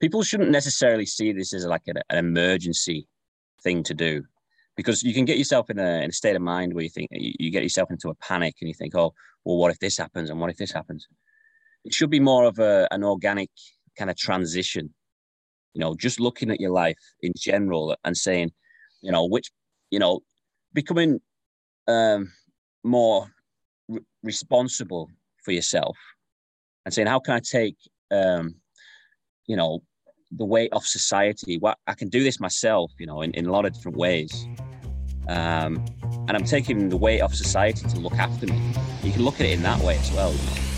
people shouldn't necessarily see this as like an, an emergency thing to do because you can get yourself in a, in a state of mind where you think you, you get yourself into a panic and you think, oh, well, what if this happens and what if this happens? It should be more of a, an organic kind of transition. You know, just looking at your life in general and saying, you know, which, you know, becoming um, more re- responsible for yourself and saying, how can I take, um, you know, the weight of society? What I can do this myself, you know, in, in a lot of different ways. Um, and I'm taking the weight of society to look after me. You can look at it in that way as well. You know?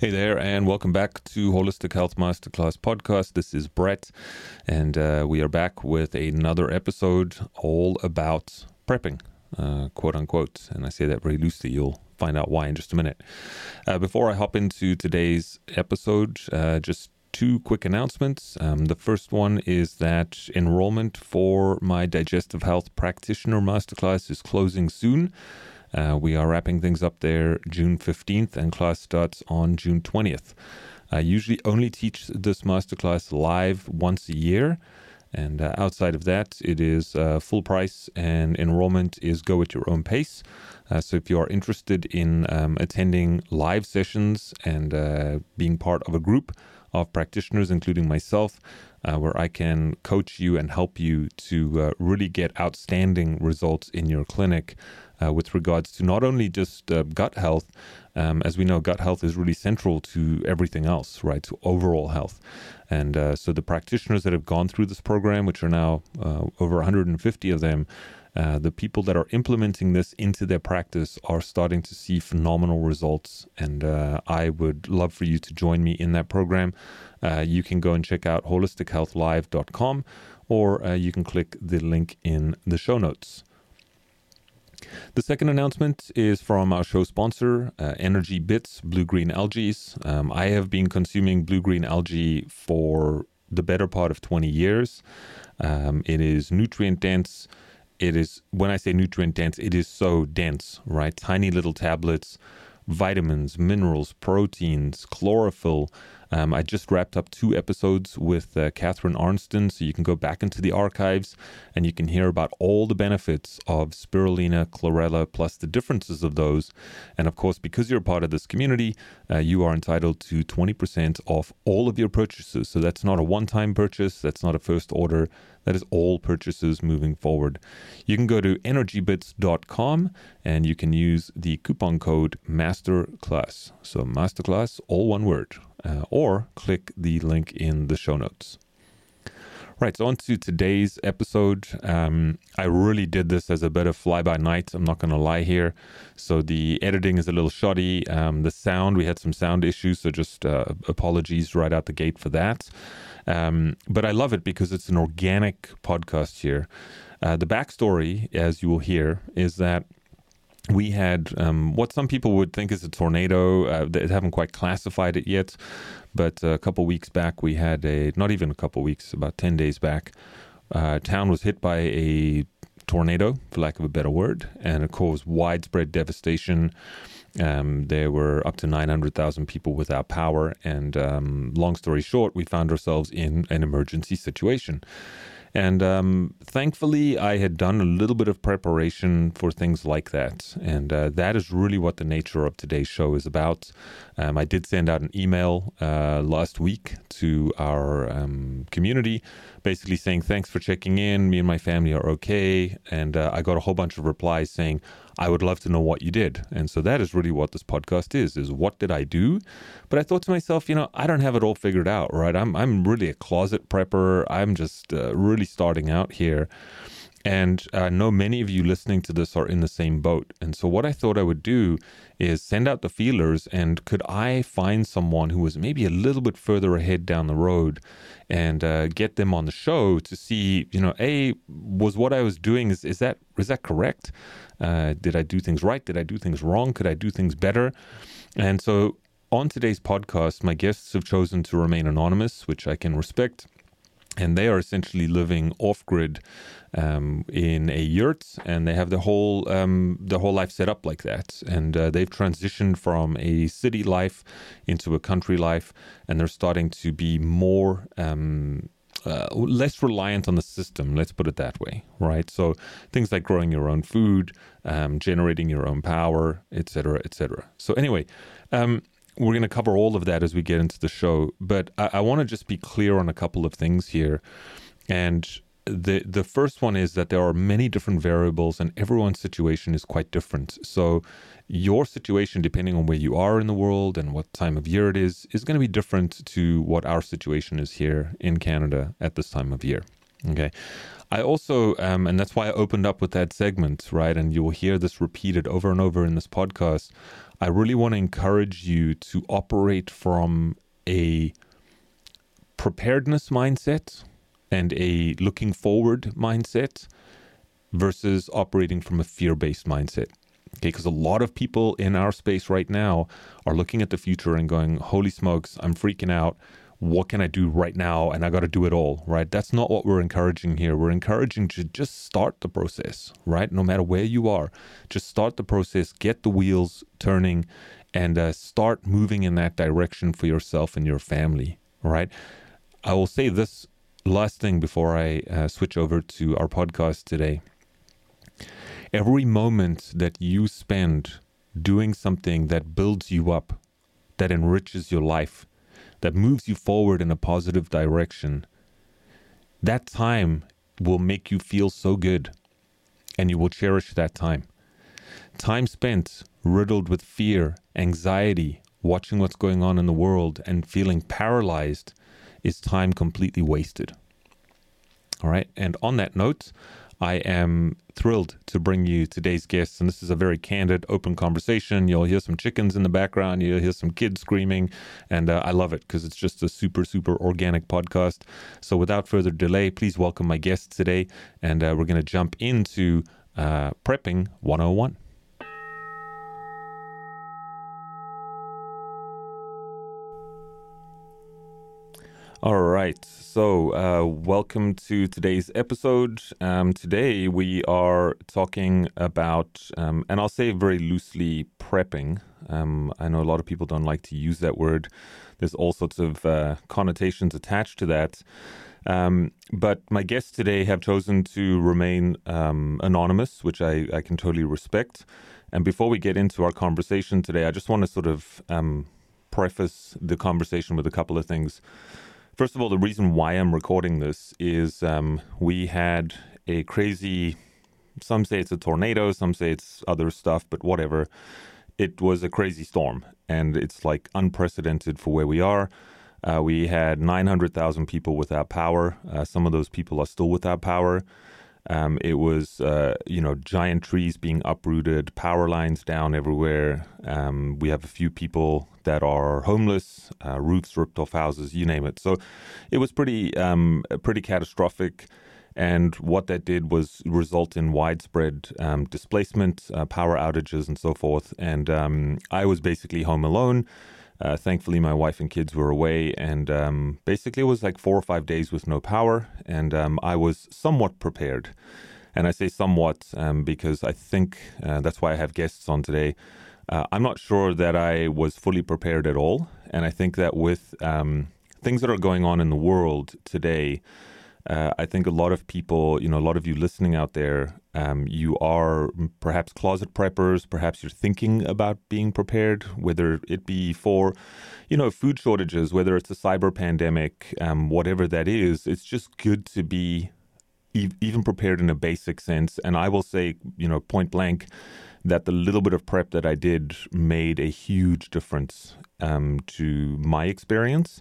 Hey there, and welcome back to Holistic Health Masterclass podcast. This is Brett, and uh, we are back with another episode all about prepping, uh, quote unquote. And I say that very loosely. You'll find out why in just a minute. Uh, before I hop into today's episode, uh, just two quick announcements. Um, the first one is that enrollment for my digestive health practitioner masterclass is closing soon. Uh, we are wrapping things up there June 15th, and class starts on June 20th. I usually only teach this masterclass live once a year. And uh, outside of that, it is uh, full price and enrollment is go at your own pace. Uh, so if you are interested in um, attending live sessions and uh, being part of a group of practitioners, including myself, uh, where I can coach you and help you to uh, really get outstanding results in your clinic, uh, with regards to not only just uh, gut health, um, as we know, gut health is really central to everything else, right? To overall health. And uh, so the practitioners that have gone through this program, which are now uh, over 150 of them, uh, the people that are implementing this into their practice are starting to see phenomenal results. And uh, I would love for you to join me in that program. you can go and check out holistichealthlive.com or you can click the link in the show notes. The second announcement is from our show sponsor, uh, Energy Bits Blue Green Algae. Um, I have been consuming blue green algae for the better part of 20 years. Um, it is nutrient dense. It is, when I say nutrient dense, it is so dense, right? Tiny little tablets, vitamins, minerals, proteins, chlorophyll. Um, I just wrapped up two episodes with uh, Catharine Arnston, so you can go back into the archives and you can hear about all the benefits of spirulina, chlorella, plus the differences of those. And of course, because you're a part of this community, uh, you are entitled to 20% off all of your purchases. So that's not a one time purchase, that's not a first order, that is all purchases moving forward. You can go to energybits.com and you can use the coupon code MASTERCLASS. So, MASTERCLASS, all one word uh, or click the link in the show notes. Right, so on to today's episode. Um, I really did this as a bit of fly by night. I'm not going to lie here. So the editing is a little shoddy. Um, the sound, we had some sound issues, so just uh, apologies right out the gate for that. Um, but I love it because it's an organic podcast here. Uh, the backstory, as you will hear, is that we had um, what some people would think is a tornado. Uh, they haven't quite classified it yet, but a couple weeks back we had a not even a couple weeks, about ten days back, uh, town was hit by a tornado, for lack of a better word, and it caused widespread devastation. Um, there were up to 900,000 people without power, and um, long story short, we found ourselves in an emergency situation. And um, thankfully, I had done a little bit of preparation for things like that. And uh, that is really what the nature of today's show is about. Um, I did send out an email uh, last week to our um, community, basically saying, Thanks for checking in. Me and my family are okay. And uh, I got a whole bunch of replies saying, I would love to know what you did. And so that is really what this podcast is, is what did I do? But I thought to myself, you know, I don't have it all figured out, right? I'm, I'm really a closet prepper. I'm just uh, really starting out here. And I know many of you listening to this are in the same boat. And so, what I thought I would do is send out the feelers and could I find someone who was maybe a little bit further ahead down the road and uh, get them on the show to see, you know, A, was what I was doing, is, is, that, is that correct? Uh, did I do things right? Did I do things wrong? Could I do things better? And so on today's podcast, my guests have chosen to remain anonymous, which I can respect and they are essentially living off grid um, in a yurt, and they have the whole um, the whole life set up like that. And uh, they've transitioned from a city life into a country life, and they're starting to be more. Um, uh, less reliant on the system, let's put it that way, right? So things like growing your own food, um, generating your own power, etc., etc. So anyway, um, we're going to cover all of that as we get into the show, but I, I want to just be clear on a couple of things here. And the the first one is that there are many different variables, and everyone's situation is quite different. So your situation, depending on where you are in the world and what time of year it is, is going to be different to what our situation is here in Canada at this time of year. Okay. I also, um, and that's why I opened up with that segment, right? And you will hear this repeated over and over in this podcast. I really want to encourage you to operate from a preparedness mindset and a looking forward mindset versus operating from a fear based mindset. Okay, because a lot of people in our space right now are looking at the future and going, Holy smokes, I'm freaking out what can I do right now? And I got to do it all, right? That's not what we're encouraging here. We're encouraging to just start the process, right? No matter where you are, just start the process, get the wheels turning, and uh, start moving in that direction for yourself and your family, right? I will say this last thing before I uh, switch over to our podcast today. Every moment that you spend doing something that builds you up, that enriches your life, that moves you forward in a positive direction, that time will make you feel so good and you will cherish that time. Time spent riddled with fear, anxiety, watching what's going on in the world, and feeling paralyzed is time completely wasted. All right. And on that note, I am thrilled to bring you today's guests. And this is a very candid, open conversation. You'll hear some chickens in the background, you'll hear some kids screaming. And uh, I love it because it's just a super, super organic podcast. So without further delay, please welcome my guests today. And uh, we're going to jump into uh, Prepping 101. All right. So, uh, welcome to today's episode. Um, today we are talking about, um, and I'll say very loosely, prepping. Um, I know a lot of people don't like to use that word. There's all sorts of uh, connotations attached to that. Um, but my guests today have chosen to remain um, anonymous, which I, I, can totally respect. And before we get into our conversation today, I just want to sort of um, preface the conversation with a couple of things. First of all, the reason why I'm recording this is um, we had a crazy, some say it's a tornado, some say it's other stuff, but whatever. It was a crazy storm, and it's like unprecedented for where we are. Uh, we had 900,000 people without power. Uh, some of those people are still without power. Um, it was, uh, you know, giant trees being uprooted, power lines down everywhere. Um, we have a few people that are homeless, uh, roofs ripped off houses, you name it. So it was pretty, um, pretty catastrophic. And what that did was result in widespread um, displacement, uh, power outages, and so forth. And um, I was basically home alone. Uh, thankfully, my wife and kids were away, and um, basically, it was like four or five days with no power, and um, I was somewhat prepared. And I say somewhat um, because I think uh, that's why I have guests on today. Uh, I'm not sure that I was fully prepared at all, and I think that with um, things that are going on in the world today, uh, I think a lot of people, you know, a lot of you listening out there, um, you are perhaps closet preppers. Perhaps you're thinking about being prepared, whether it be for, you know, food shortages, whether it's a cyber pandemic, um, whatever that is. It's just good to be e- even prepared in a basic sense. And I will say, you know, point blank, that the little bit of prep that I did made a huge difference um, to my experience.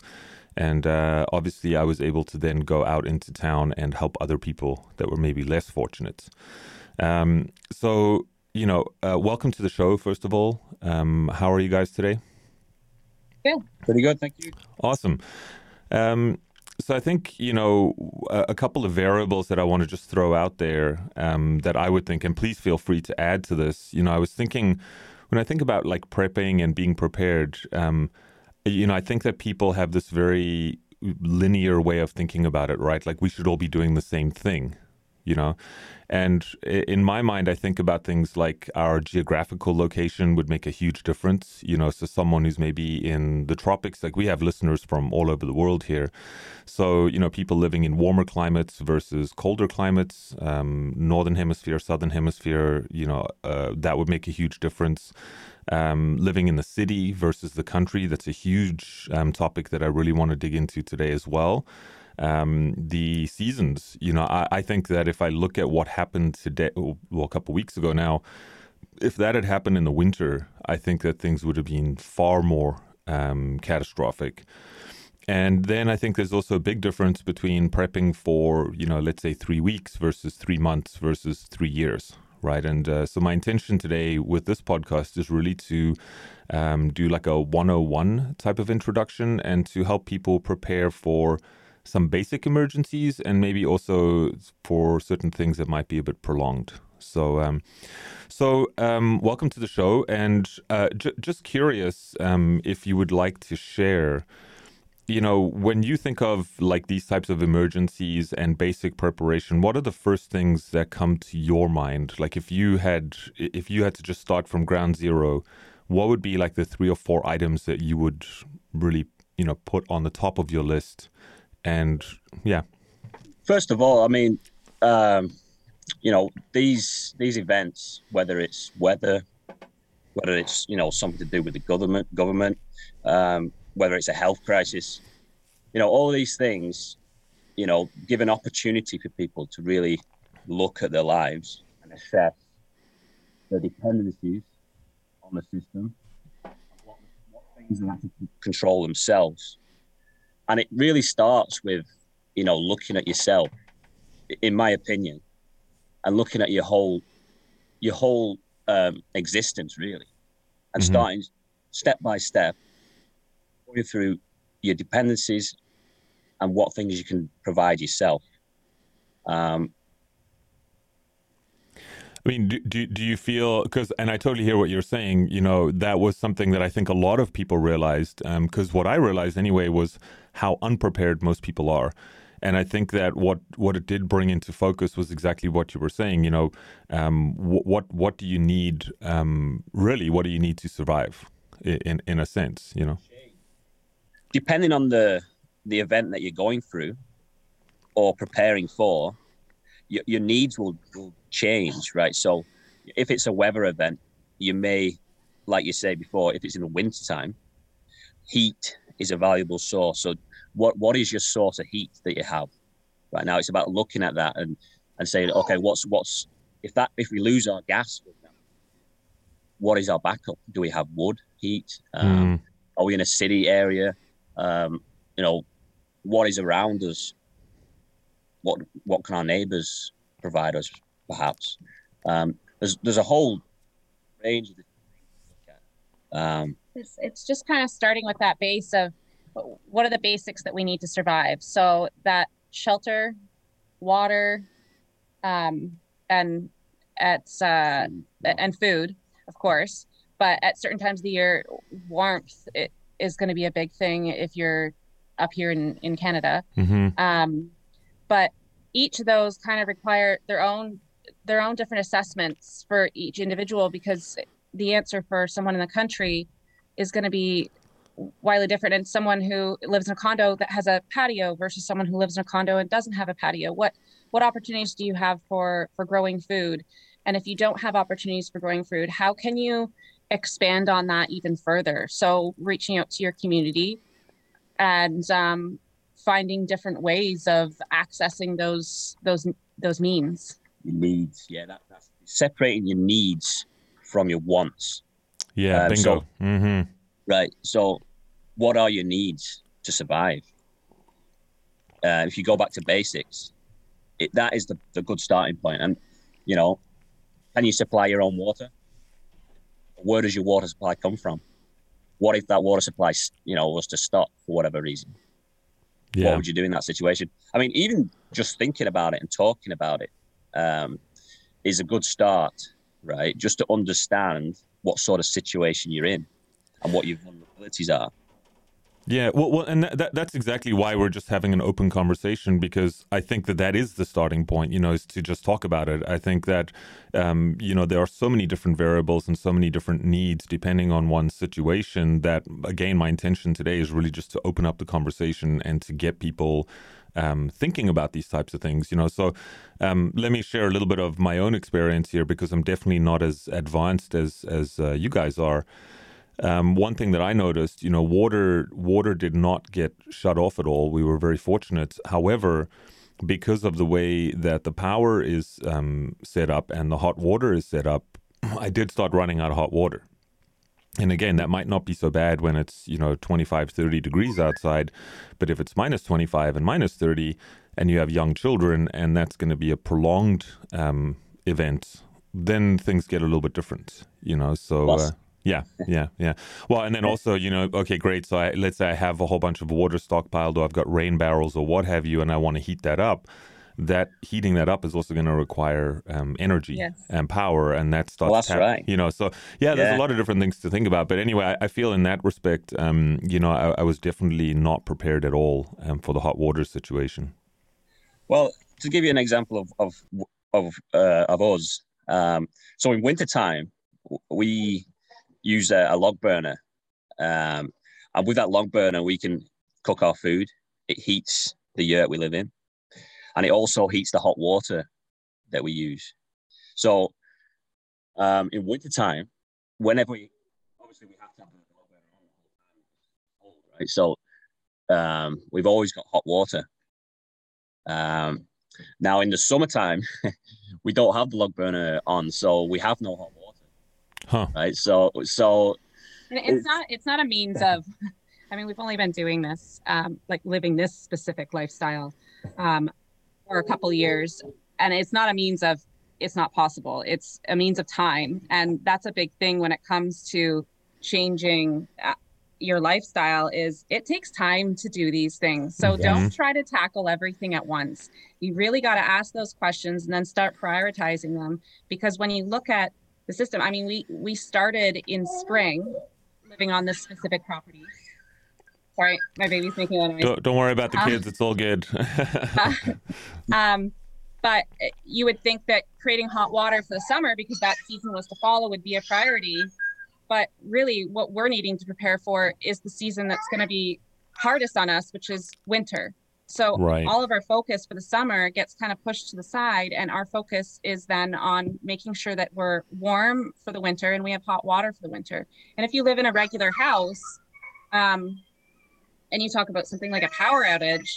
And uh, obviously, I was able to then go out into town and help other people that were maybe less fortunate. Um, so, you know, uh, welcome to the show, first of all. Um, how are you guys today? Good. Pretty good. Thank you. Awesome. Um, so I think you know a, a, couple of variables that I want to just throw out there um, that I would think, and please feel free to add to this. You know, I was thinking when I think about like prepping and being prepared, um, you know, I think that people have this very linear way of thinking about it, right? Like we should all be doing the same thing, you know? And in my mind, I think about things like our geographical location would make a huge difference. You know, so someone who's maybe in the tropics, like we have listeners from all over the world here. So, you know, people living in warmer climates versus colder climates, um, northern hemisphere, southern hemisphere, you know, uh, that would make a huge difference. Um, living in the city versus the country, that's a huge um, topic that I really want to dig into today as well um, the seasons. You know, I, I, think that if I look at what happened today, well, a couple weeks ago now, if that had happened in the winter, I think that things would have been far more um, catastrophic. And then I think there's also a big difference between prepping for, you know, let's say three weeks versus three months versus three years, right? And uh, so my intention today with this podcast is really to um, do like a 101 type of introduction and to help people prepare for some basic emergencies and maybe also for certain things that might be a bit prolonged. So, um, so um, welcome to the show, and uh, j- just curious um, if you would like to share. You know, when you think of like these types of emergencies and basic preparation, what are the first things that come to your mind? Like, if you had, if you had to just start from ground zero, what would be like the three or four items that you would really, you know, put on the top of your list and yeah. First of all, I mean, um, you know, these these events, whether it's weather, whether it's you know something to do with the government, government, um, whether it's a health crisis, you know, all these things, you know, give an opportunity for people to really look at their lives and assess their dependencies on the system, what, what things they have to control themselves and it really starts with you know looking at yourself in my opinion and looking at your whole your whole um, existence really and mm-hmm. starting step by step going through your dependencies and what things you can provide yourself um, I mean, do, do, do you feel because, and I totally hear what you're saying. You know, that was something that I think a lot of people realized. Because um, what I realized anyway was how unprepared most people are. And I think that what, what it did bring into focus was exactly what you were saying. You know, um, what what do you need? Um, really, what do you need to survive? In in a sense, you know. Depending on the the event that you're going through or preparing for, your, your needs will, will change, right? So, if it's a weather event, you may, like you say before, if it's in the winter time, heat is a valuable source. So what what is your source of heat that you have right now? It's about looking at that and and saying, okay, what's what's if that if we lose our gas, what is our backup? Do we have wood heat? Um, mm. Are we in a city area? Um, you know, what is around us? What what can our neighbours provide us? Perhaps um, there's there's a whole range of things to look at. Um, it's, it's just kind of starting with that base of what are the basics that we need to survive? So that shelter, water, um, and at uh, and food, of course. But at certain times of the year, warmth it is going to be a big thing if you're up here in in Canada. Mm-hmm. Um, but each of those kind of require their own their own different assessments for each individual because the answer for someone in the country is going to be widely different and someone who lives in a condo that has a patio versus someone who lives in a condo and doesn't have a patio what what opportunities do you have for for growing food and if you don't have opportunities for growing food how can you expand on that even further so reaching out to your community and um, finding different ways of accessing those those those means needs yeah that, that's separating your needs from your wants yeah um, bingo so, mm-hmm. right so what are your needs to survive? Uh, if you go back to basics, it, that is the, the good starting point. And, you know, can you supply your own water? Where does your water supply come from? What if that water supply, you know, was to stop for whatever reason? Yeah. What would you do in that situation? I mean, even just thinking about it and talking about it um, is a good start, right? Just to understand what sort of situation you're in and what your vulnerabilities are. Yeah, well, well and that, that's exactly why we're just having an open conversation because I think that that is the starting point, you know, is to just talk about it. I think that, um, you know, there are so many different variables and so many different needs depending on one's situation that, again, my intention today is really just to open up the conversation and to get people um, thinking about these types of things, you know. So um, let me share a little bit of my own experience here because I'm definitely not as advanced as, as uh, you guys are. Um, one thing that I noticed, you know, water water did not get shut off at all. We were very fortunate. However, because of the way that the power is um, set up and the hot water is set up, I did start running out of hot water. And again, that might not be so bad when it's, you know, 25, 30 degrees outside. But if it's minus 25 and minus 30 and you have young children and that's going to be a prolonged um, event, then things get a little bit different, you know. So, uh, yeah, yeah, yeah. Well, and then also, you know, okay, great. So I, let's say I have a whole bunch of water stockpiled, or I've got rain barrels, or what have you, and I want to heat that up. That heating that up is also going to require um, energy yes. and power, and that starts. Well, that's tap- right. You know, so yeah, there's yeah. a lot of different things to think about. But anyway, I, I feel in that respect, um, you know, I, I, was definitely not prepared at all um, for the hot water situation. Well, to give you an example of of of, uh, of us, um, so in wintertime, we use a, a log burner. Um, and with that log burner, we can cook our food. It heats the yurt we live in, and it also heats the hot water that we use. So, um, in wintertime, whenever we obviously we have to have the log burner on, right? So, um, we've always got hot water. Um, now in the summertime, we don't have the log burner on, so we have no hot. Huh. Right. So so and it's, it's not it's not a means of I mean we've only been doing this um, like living this specific lifestyle um, for a couple years and it's not a means of it's not possible. It's a means of time and that's a big thing when it comes to changing uh, your lifestyle is it takes time to do these things. So don't try to tackle everything at once. You really got to ask those questions and then start prioritizing them because when you look at the system. I mean, we we started in spring, living on this specific property. Sorry, my baby's making a noise. Don't, don't worry about the kids; uh, it's all good. uh, um, but you would think that creating hot water for the summer, because that season was to follow, would be a priority. But really, what we're needing to prepare for is the season that's going to be hardest on us, which is winter. So right. all of our focus for the summer gets kind of pushed to the side, and our focus is then on making sure that we're warm for the winter and we have hot water for the winter. And if you live in a regular house, um, and you talk about something like a power outage,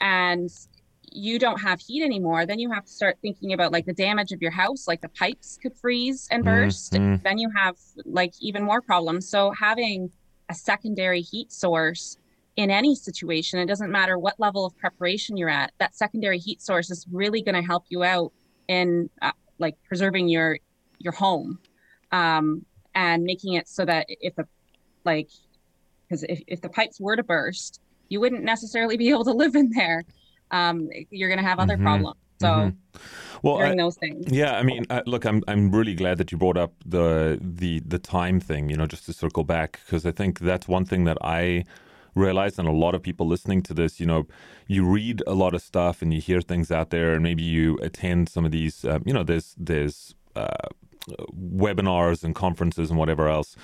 and you don't have heat anymore, then you have to start thinking about like the damage of your house, like the pipes could freeze and burst. Mm-hmm. Then you have like even more problems. So having a secondary heat source in any situation it doesn't matter what level of preparation you're at that secondary heat source is really going to help you out in uh, like preserving your your home um, and making it so that if the like because if, if the pipes were to burst you wouldn't necessarily be able to live in there um, you're going to have other mm-hmm. problems so mm-hmm. well I, those things yeah i mean uh, look i'm i'm really glad that you brought up the the the time thing you know just to circle back because i think that's one thing that i realize, and a lot of people listening to this, you know, you read a lot of stuff and you hear things out there, and maybe you attend some of these, um, you know, there's there's uh, webinars and conferences and whatever else.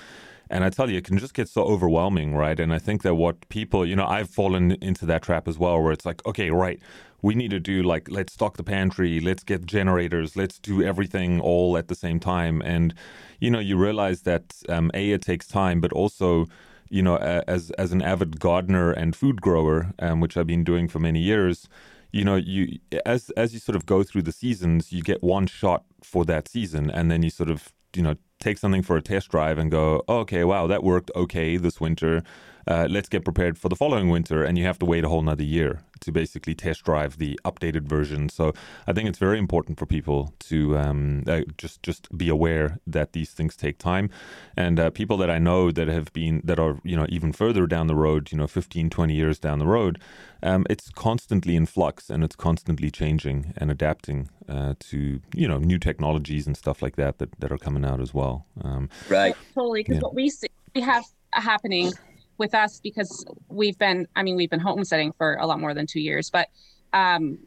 And I tell you, it can just get so overwhelming, right? And I think that what people, you know, I've fallen into that trap as well, where it's like, okay, right, we need to do like, let's stock the pantry, let's get generators, let's do everything all at the same time. And, you know, you realize that, um, A, it takes time, but also, you know, as as an avid gardener and food grower, um, which I've been doing for many years, you know, you as as you sort of go through the seasons, you get one shot for that season, and then you sort of you know take something for a test drive and go, oh, okay, wow, that worked okay this winter. Uh, let's get prepared for the following winter, and you have to wait a whole another year to basically test drive the updated version. So I think it's very important for people to um, uh, just just be aware that these things take time. And uh, people that I know that have been that are you know even further down the road, you know, 15, 20 years down the road, um, it's constantly in flux and it's constantly changing and adapting uh, to you know new technologies and stuff like that that, that are coming out as well. Um, right. Totally, because Yeah. what we see, we have happening with us because we've been, I mean, we've been homesteading for a lot more than two years, but um,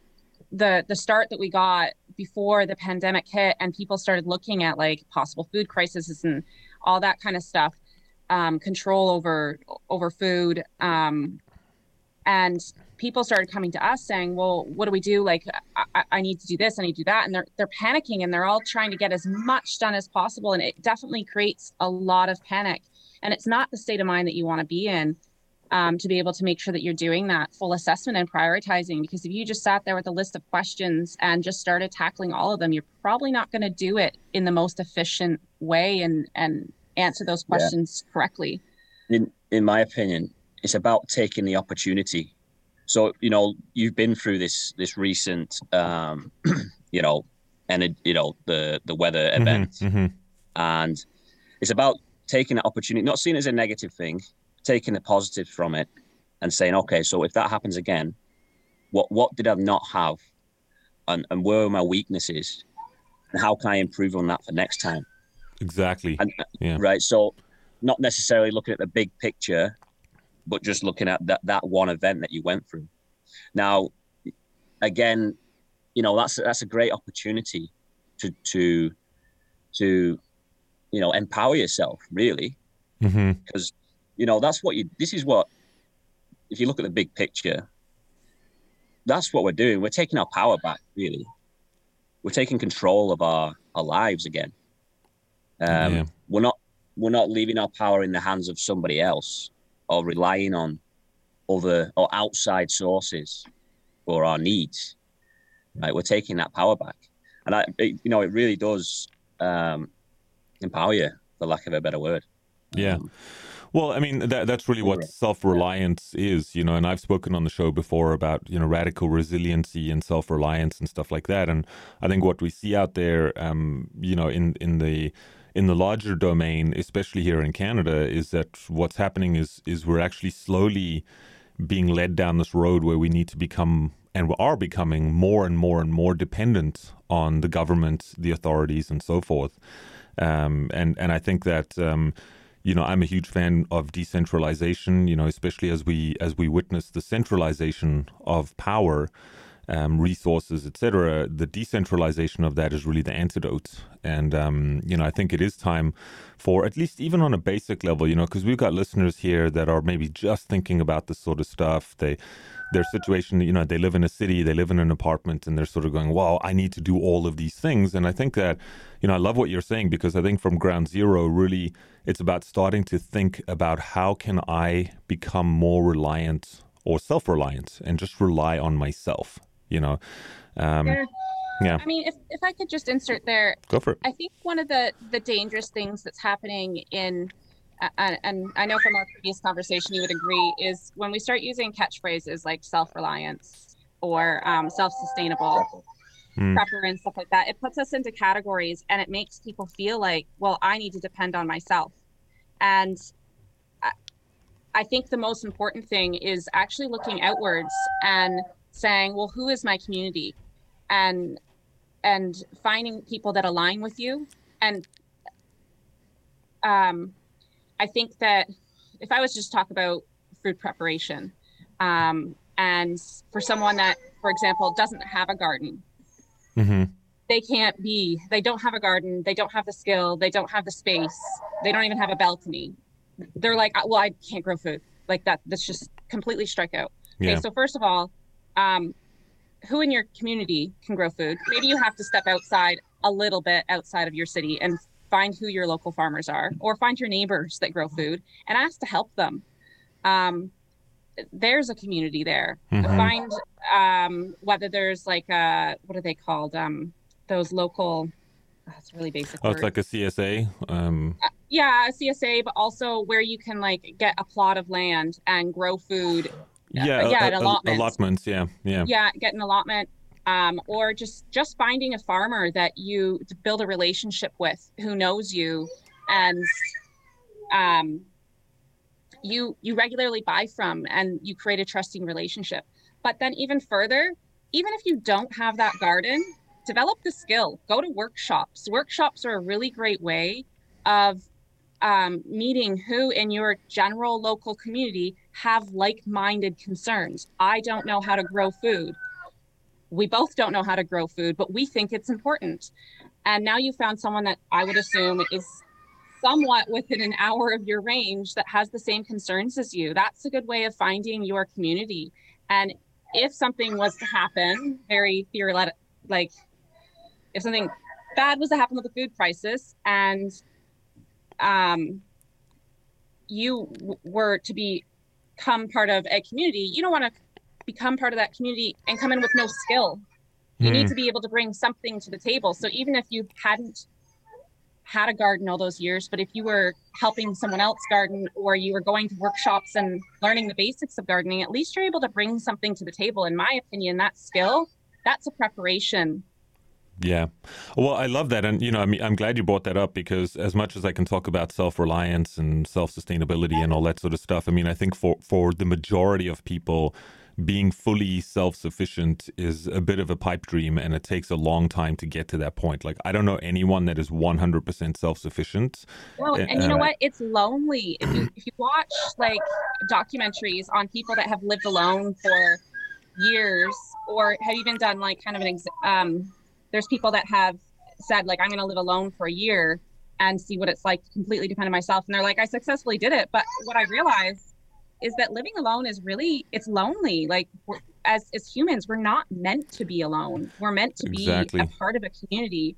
the the start that we got before the pandemic hit and people started looking at like possible food crises and all that kind of stuff, um, control over over food, um, and people started coming to us saying, "Well, what do we do? Like, I, I- need to do this, I need to do that," and they're they're panicking and they're all trying to get as much done as possible, and it definitely creates a lot of panic. And it's not the state of mind that you want to be in um, to be able to make sure that you're doing that full assessment and prioritizing. Because if you just sat there with a list of questions and just started tackling all of them, you're probably not going to do it in the most efficient way and and answer those Yeah. questions correctly. in in my opinion, it's about taking the opportunity. So you know, you've been through this this recent, um, you know, and you know the the weather mhm, event, mhm. and it's about taking that opportunity, not seeing it as a negative thing, taking the positive from it, and saying, okay, so if that happens again, what what did I not have, and and where are my weaknesses, and how can I improve on that for next time? Exactly. And uh, Yeah. right, so not necessarily looking at the big picture, but just looking at that that one event that you went through. Now, again, you know that's that's a great opportunity to to to you know empower yourself really. Because you know that's what you this is what if you look at the big picture that's what we're doing. We're taking our power back really. We're taking control of our our lives again. Um Yeah. we're not we're not leaving our power in the hands of somebody else or relying on other or outside sources for our needs. Right? We're taking that power back. And i it, you know it really does um empower you for lack of a better word Yeah. Um, Well, I mean that that's really what self-reliance is, you know, and I've spoken on the show before about, you know, radical resiliency and self-reliance and stuff like that. And I think what we see out there um, you know, in in the in the larger domain, especially here in Canada, is that what's happening is is we're actually slowly being led down this road where we need to become and we are becoming more and more and more dependent on the government, the authorities, and so forth. Um, and and I think that um, you know I'm a huge fan of decentralization. You know, especially as we as we witness the centralization of power, um, resources, etc. The decentralization of that is really the antidote. And um, you know, I think it is time for at least even on a basic level. You know, because we've got listeners here that are maybe just thinking about this sort of stuff. They their situation, you know, they live in a city, they live in an apartment, and they're sort of going, "Wow, I need to do all of these things." And I think that, you know, I love what you're saying because I think from ground zero, really, it's about starting to think about how can I become more reliant or self-reliant and just rely on myself. You know, um, Yeah. yeah, I mean, if, if I could just insert there, go for it. I think one of the the dangerous things that's happening in uh, and, I know from our previous conversation you would agree is when we start using catchphrases like self-reliance or um, self-sustainable Mm. prepper and stuff like that it puts us into categories and it makes people feel like well i need to depend on myself and I think the most important thing is actually looking outwards and saying well who is my community? And and finding people that align with you. And um, i think that if i was just talk about food preparation um, and for someone that for example doesn't have a garden mm-hmm. they can't be they don't have a garden they don't have the skill they don't have the space they don't even have a balcony. They're like well i can't grow food. Like that that's just completely strike out. Yeah. okay so first of all um, who in your community can grow food maybe you have to step outside a little bit outside of your city and find who your local farmers are or find your neighbors that grow food and ask to help them um, there's a community there Mhm. find um, whether there's like uh what are they called um those local that's a really basic Oh, word. it's like a CSA. Um, yeah a csa but also where you can like get a plot of land and grow food yeah, yeah, a- an allotment. allotments. Yeah, yeah, yeah get an allotment um, or just just finding a farmer that you build a relationship with who knows you and um, you you regularly buy from and you create a trusting relationship but then even further even if you don't have that garden develop the skill go to workshops workshops are a really great way of um, meeting who in your general local community have like-minded concerns. I don't know how to grow food. We both don't know how to grow food but we think it's important. And now you found someone that i would assume is somewhat within an hour of your range that has the same concerns as you. That's a good way of finding your community. And if something was to happen very theoretic like if something bad was to happen with the food crisis and um, you w- were to become part of a community, you don't want to become part of that community and come in with no skill. You need Mm. to be able to bring something to the table. So even if you hadn't had a garden all those years, but if you were helping someone else garden or you were going to workshops and learning the basics of gardening, at least you're able to bring something to the table. In my opinion, that skill, that's a preparation Yeah. Well, I love that. And, you know, I mean, I'm glad you brought that up because as much as I can talk about self reliance and self sustainability and all that sort of stuff, I mean, I think for, for the majority of people, being fully self sufficient is a bit of a pipe dream and it takes a long time to get to that point. Like, I don't know anyone that is 100% self sufficient. Well, and you know uh, what? It's lonely. If you if you watch like documentaries on people that have lived alone for years, or have even done like kind of an ex- um, there's people that have said like I'm going to live alone for a year and see what it's like to completely depend on myself, and they're like I successfully did it. But what I realized is that living alone is really it's lonely. Like we're, as as humans, we're not meant to be alone. We're meant to be a part of a community.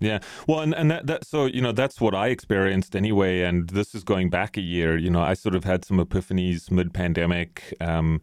Yeah. Well, and, and that, that, so, you know, that's what I experienced anyway. And this is going back a year. You know, I sort of had some epiphanies mid pandemic. Um,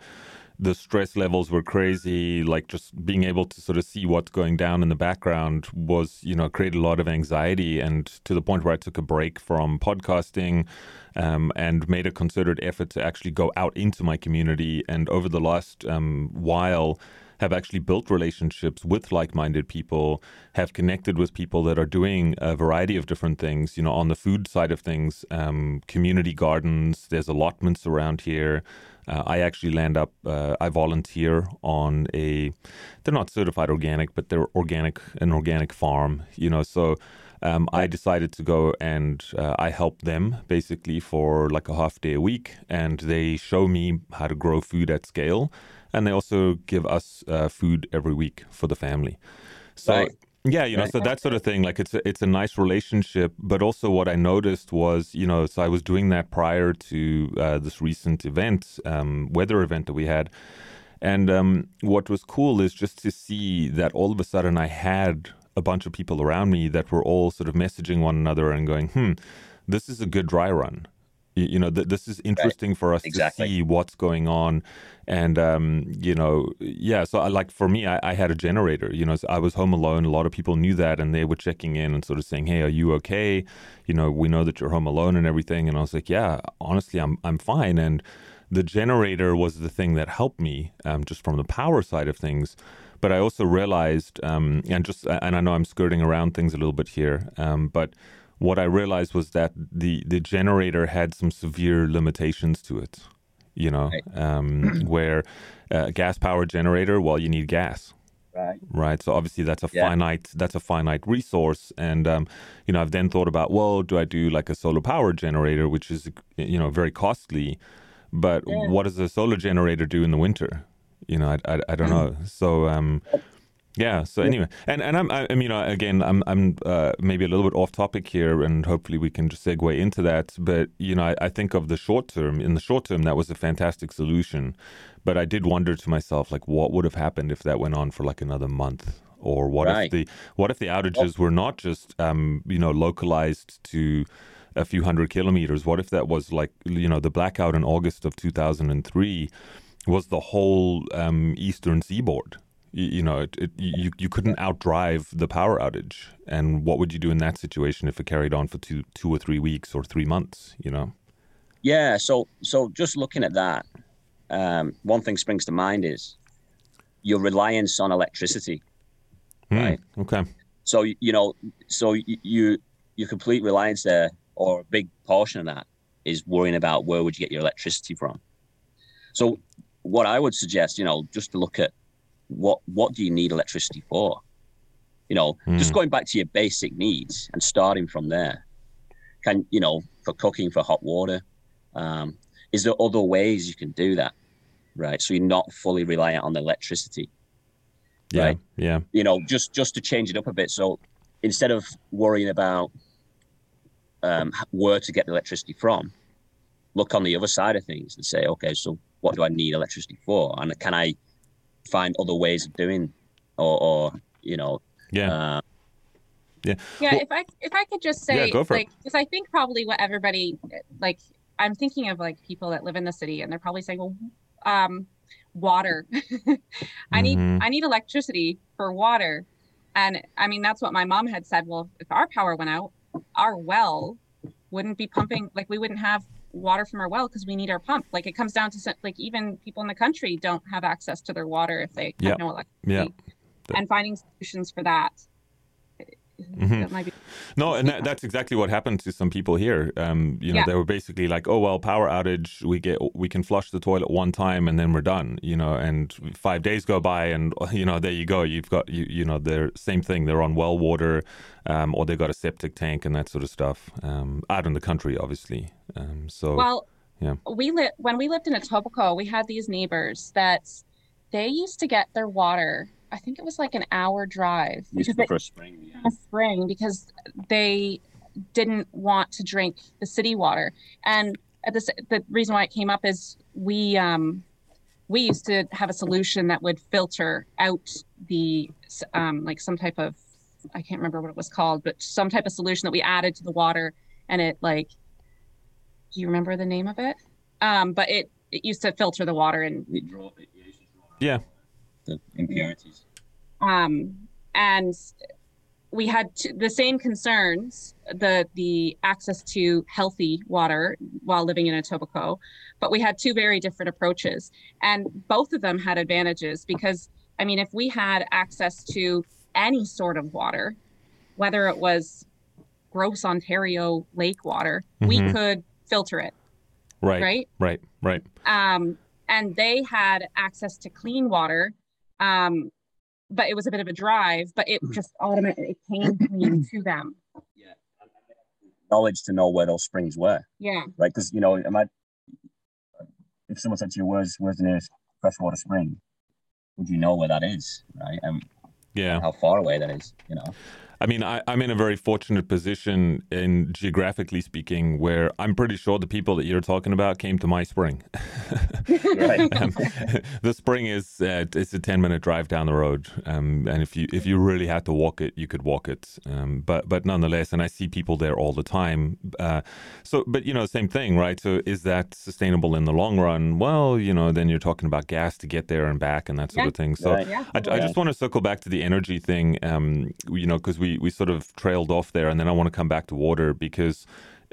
the stress levels were crazy. Like just being able to sort of see what's going down in the background was, you know, created a lot of anxiety. And to the point where I took a break from podcasting um, and made a concerted effort to actually go out into my community. And over the last um, while, have actually built relationships with like-minded people, have connected with people that are doing a variety of different things. You know, on the food side of things, um, community gardens. There's allotments around here. Uh, I actually land up. Uh, I volunteer on a. They're not certified organic, but they're organic, an organic farm. You know, so um, I decided to go and uh, I help them basically for like a half day a week, and they show me how to grow food at scale, and they also give us uh, food every week for the family. So. Right. Yeah, you know, Right. so that sort of thing. Like it's a, it's a nice relationship, but also what I noticed was, you know, so I was doing that prior to uh, this recent event, um, weather event that we had, and um, what was cool is just to see that all of a sudden I had a bunch of people around me that were all sort of messaging one another and going, "Hmm, this is a good dry run." You, you know, th- this is interesting for us Exactly. to see what's going on, and um, you know, yeah. So I like for me, I, I had a generator. You know, so I was home alone. A lot of people knew that, and they were checking in and sort of saying, "Hey, are you okay?" You know, we know that you're home alone and everything. And I was like, "Yeah, honestly, I'm I'm fine." And the generator was the thing that helped me um, just from the power side of things. But I also realized, um, and just and I know I'm skirting around things a little bit here, um, but what I realized was that the the generator had some severe limitations to it. You know, Right. um, where a gas powered generator, well, you need gas, Right. right? So obviously that's a Yeah. finite that's a finite resource, and um, you know I've then thought about well, do I do like a solar power generator, which is you know very costly, but Yeah. what does a solar generator do in the winter? You know, I, I, I don't know. So um, yeah. So anyway, and and I'm I, I mean, again, I'm I'm uh, maybe a little bit off topic here, and hopefully we can just segue into that. But you know, I, I think of the short term. In the short term, that was a fantastic solution. But I did wonder to myself, like, what would have happened if that went on for like another month, or what if the what if the outages were not just um, you know localized to a few hundred kilometers? What if that was like you know the blackout in August of 2003 was the whole um, eastern seaboard? You, know, it, it, you you couldn't outdrive the power outage. And what would you do in that situation if it carried on for two two or three weeks or three months? You know. Yeah. So so just looking at that, um, one thing springs to mind is your reliance on electricity. Hmm, Right. Okay. So you know, so you your complete reliance there, or a big portion of that, is worrying about where would you get your electricity from. So what I would suggest, you know, just to look at what what do you need electricity for? You know, just Hmm. going back to your basic needs and starting from there. Can you know for cooking for hot water? Um, is there other ways you can do that? Right, so you're not fully reliant on the electricity Yeah. Right. Yeah. you know, just just to change it up a bit. So instead of worrying about um, where to get the electricity from, look on the other side of things and say, okay, so what do I need electricity for, and can I find other ways of doing, or, or you know, Yeah. uh, Yeah, Well- if I if I could just say, go for it. like, because I think probably what everybody like, I'm thinking of like people that live in the city, and they're probably saying, well, um, water. I need Mhm. I need electricity for water, and I mean that's what my mom had said. Well, if our power went out, our well wouldn't be pumping. Like we wouldn't have water from our well because we need our pump. Like it comes down to like even people in the country don't have access to their water if they Yeah. have no electricity. Yeah. And finding solutions for that. Mhm. That might be No, and that, that's exactly what happened to some people here. Um, you know, Yeah. they were basically like, "Oh well, power outage. We get we can flush the toilet one time and then we're done." You know, and five days go by, and you know, there you go. You've got you you know, they're same thing. They're on well water, um, or they got a septic tank and that sort of stuff. Um, out in the country, obviously. Um, so Well, yeah. we lived when we lived in Etobicoke. We had these neighbors that they used to get their water. I think it was like an hour drive because they, for a spring. Yeah. spring because they didn't want to drink the city water. And at this, the reason why it came up is we um, we used to have a solution that would filter out the um, like some type of I can't remember what it was called, but some type of solution that we added to the water, and it like do you remember the name of it? Um, but it it used to filter the water and It draw, it used to draw out Yeah. The impurities. um, and we had t- the same concerns the the access to healthy water while living in Etobicoke, but we had two very different approaches, and both of them had advantages because I mean, if we had access to any sort of water, whether it was gross Ontario lake water, we Mhm. could filter it, right, right? right, right. um, and they had access to clean water um, but it was a bit of a drive but it just automatically it came clean to them Yeah. Knowledge to know where those springs were. yeah right? Because you know, am I, if someone said to you, "Where's where's the nearest freshwater spring?" Would you know where that is, right? And Yeah. how far away that is, you know? I mean, I, I'm in a very fortunate position in geographically speaking, where I'm pretty sure the people that you're talking about came to my spring. Um, the spring is uh, it's a 10 minute drive down the road, um, and if you if you really had to walk it, you could walk it. Um, but but nonetheless, and I see people there all the time. Uh, so, but you know, same thing, right? So, is that sustainable in the long run? Well, you know, then you're talking about gas to get there and back and that sort Yeah. of thing. So. Right. yeah I, I just want to circle back to the energy thing, um, you know, because we, we sort of trailed off there, and then I want to come back to water because,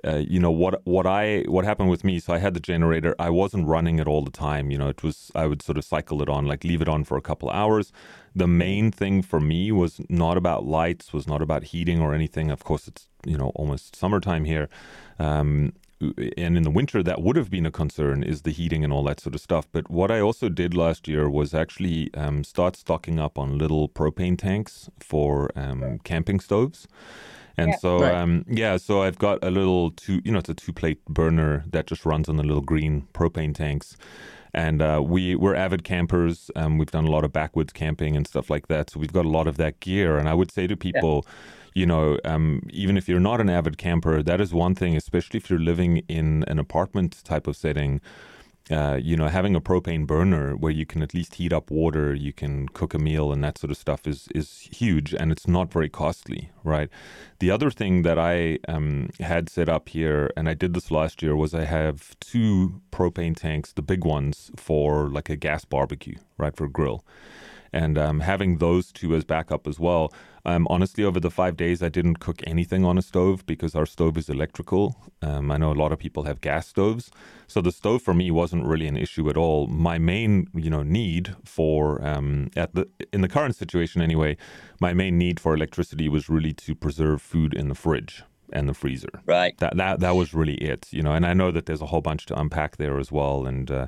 uh, you know, what what I what happened with me. So I had the generator. I wasn't running it all the time. You know, it was I would sort of cycle it on, like leave it on for a couple hours. The main thing for me was not about lights, was not about heating or anything. Of course, it's you know almost summertime here. Um, and in the winter that would have been a concern is the heating and all that sort of stuff but what i also did last year was actually um, start stocking up on little propane tanks for um, camping stoves and Yeah. so Right. um, yeah so i've got a little two you know it's a two plate burner that just runs on the little green propane tanks and uh, we we're avid campers. Um, we've done a lot of backwoods camping and stuff like that. So we've got a lot of that gear. And I would say to people, you know, um, even if you're not an avid camper, that is one thing, especially if you're living in an apartment type of setting. Uh, you know, having a propane burner where you can at least heat up water, you can cook a meal, and that sort of stuff is is huge, and it's not very costly, right? The other thing that I um, had set up here, and I did this last year, was I have two propane tanks, the big ones, for like a gas barbecue, right, for grill. And um, having those two as backup as well. Um, honestly, over the five days, I didn't cook anything on a stove because our stove is electrical. Um, I know a lot of people have gas stoves, so the stove for me wasn't really an issue at all. My main, you know, need for um, at the in the current situation anyway, my main need for electricity was really to preserve food in the fridge and the freezer. Right. That that that was really it, you know. And I know that there's a whole bunch to unpack there as well, and uh,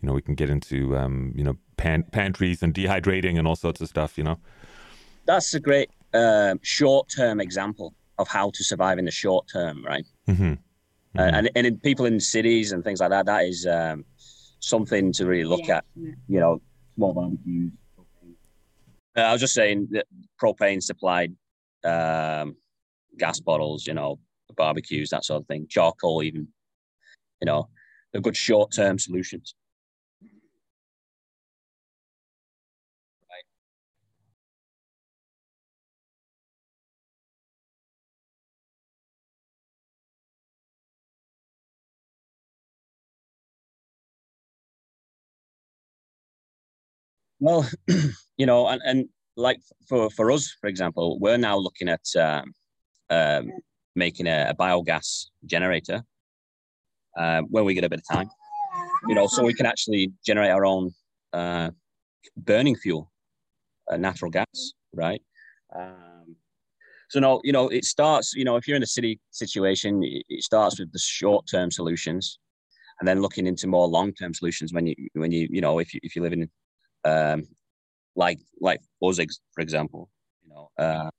you know we can get into um, you know pan- pantries and dehydrating and all sorts of stuff, you know. That's a great um, short-term example of how to survive in the short term, right? Mm-hmm. Mm-hmm. Uh, and and in people in cities and things like that, that is um, something to really look Yeah. at. You know, small barbecues. Uh, I was just saying that propane supplied um, gas bottles, you know, barbecues, that sort of thing, charcoal, even. You know, they're good short-term solutions. Well, you know, and, and like for, for us, for example, we're now looking at um, um, making a, a biogas generator uh, when we get a bit of time, you know, so we can actually generate our own uh, burning fuel, uh, natural gas, right? Um, so no, you know, it starts. You know, if you're in a city situation, it, starts with the short-term solutions, and then looking into more long-term solutions. When you, when you, you know, if you if you live in um, like like ex- for example, you know, uh,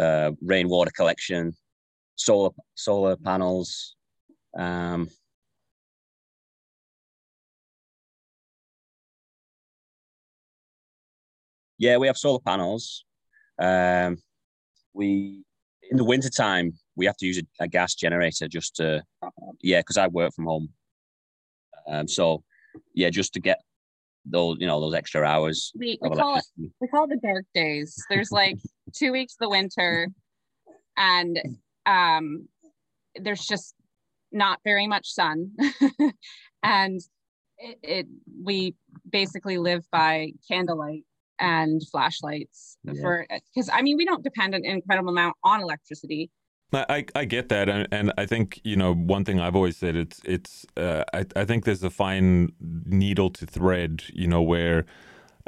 uh, rainwater collection, solar solar panels. Um, yeah, we have solar panels. Um, we in the wintertime we have to use a, a gas generator just to yeah because I work from home. Um, so yeah, just to get those you know those extra hours We, we call it we call it the dark days. There's like two weeks of the winter, and um, there's just not very much sun, and it, it we basically live by candlelight and flashlights Yeah. for because I mean we don't depend an incredible amount on electricity. I, I get that, and, and I think you know one thing I've always said it's it's uh, I I think there's a fine needle to thread, you know, where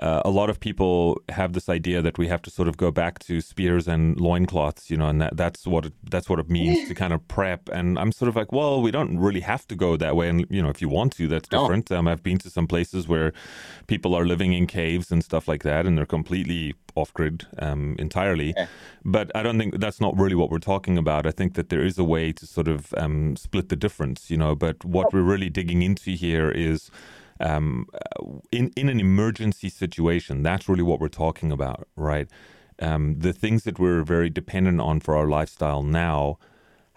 uh, a lot of people have this idea that we have to sort of go back to spears and loincloths, you know, and that, that's what it, that's what it means to kind of prep. And I'm sort of like, well, we don't really have to go that way. And you know, if you want to, that's No. different. Um, I've been to some places where people are living in caves and stuff like that, and they're completely off grid um, entirely. Yeah. But I don't think that's not really what we're talking about. I think that there is a way to sort of um, split the difference, you know. But what we're really digging into here is um, uh, in in an emergency situation. That's really what we're talking about, right? Um, the things that we're very dependent on for our lifestyle now.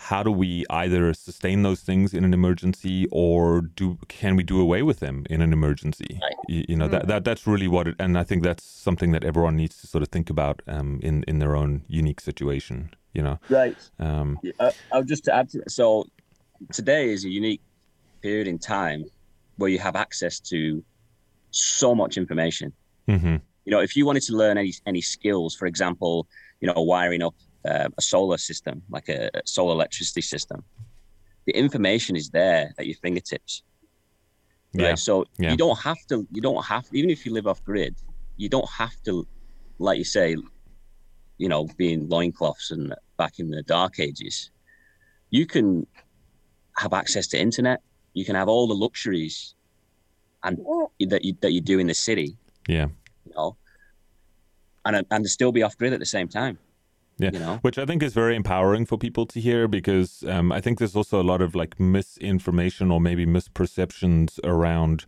How do we either sustain those things in an emergency, or do can we do away with them in an emergency? Right. You, you know that, that that's really what it, and I think that's something that everyone needs to sort of think about um, in in their own unique situation. You know, Right. um, I, I'll just to add to that. So today is a unique period in time where you have access to so much information. mhm, You know, if you wanted to learn any any skills, for example, you know, wiring up uh, a solar system, like a, a solar electricity system, the information is there at your fingertips. Right. yeah, So yeah. you don't have to. You don't have even if you live off grid, you don't have to, like you say, you know, being loincloths and back in the dark ages. You can have access to internet. You can have all the luxuries, and that you that you do in the city. yeah. You know, and and still be off grid at the same time. Yeah. You know. which I think is very empowering for people to hear because um, I think there's also a lot of like misinformation or maybe misperceptions around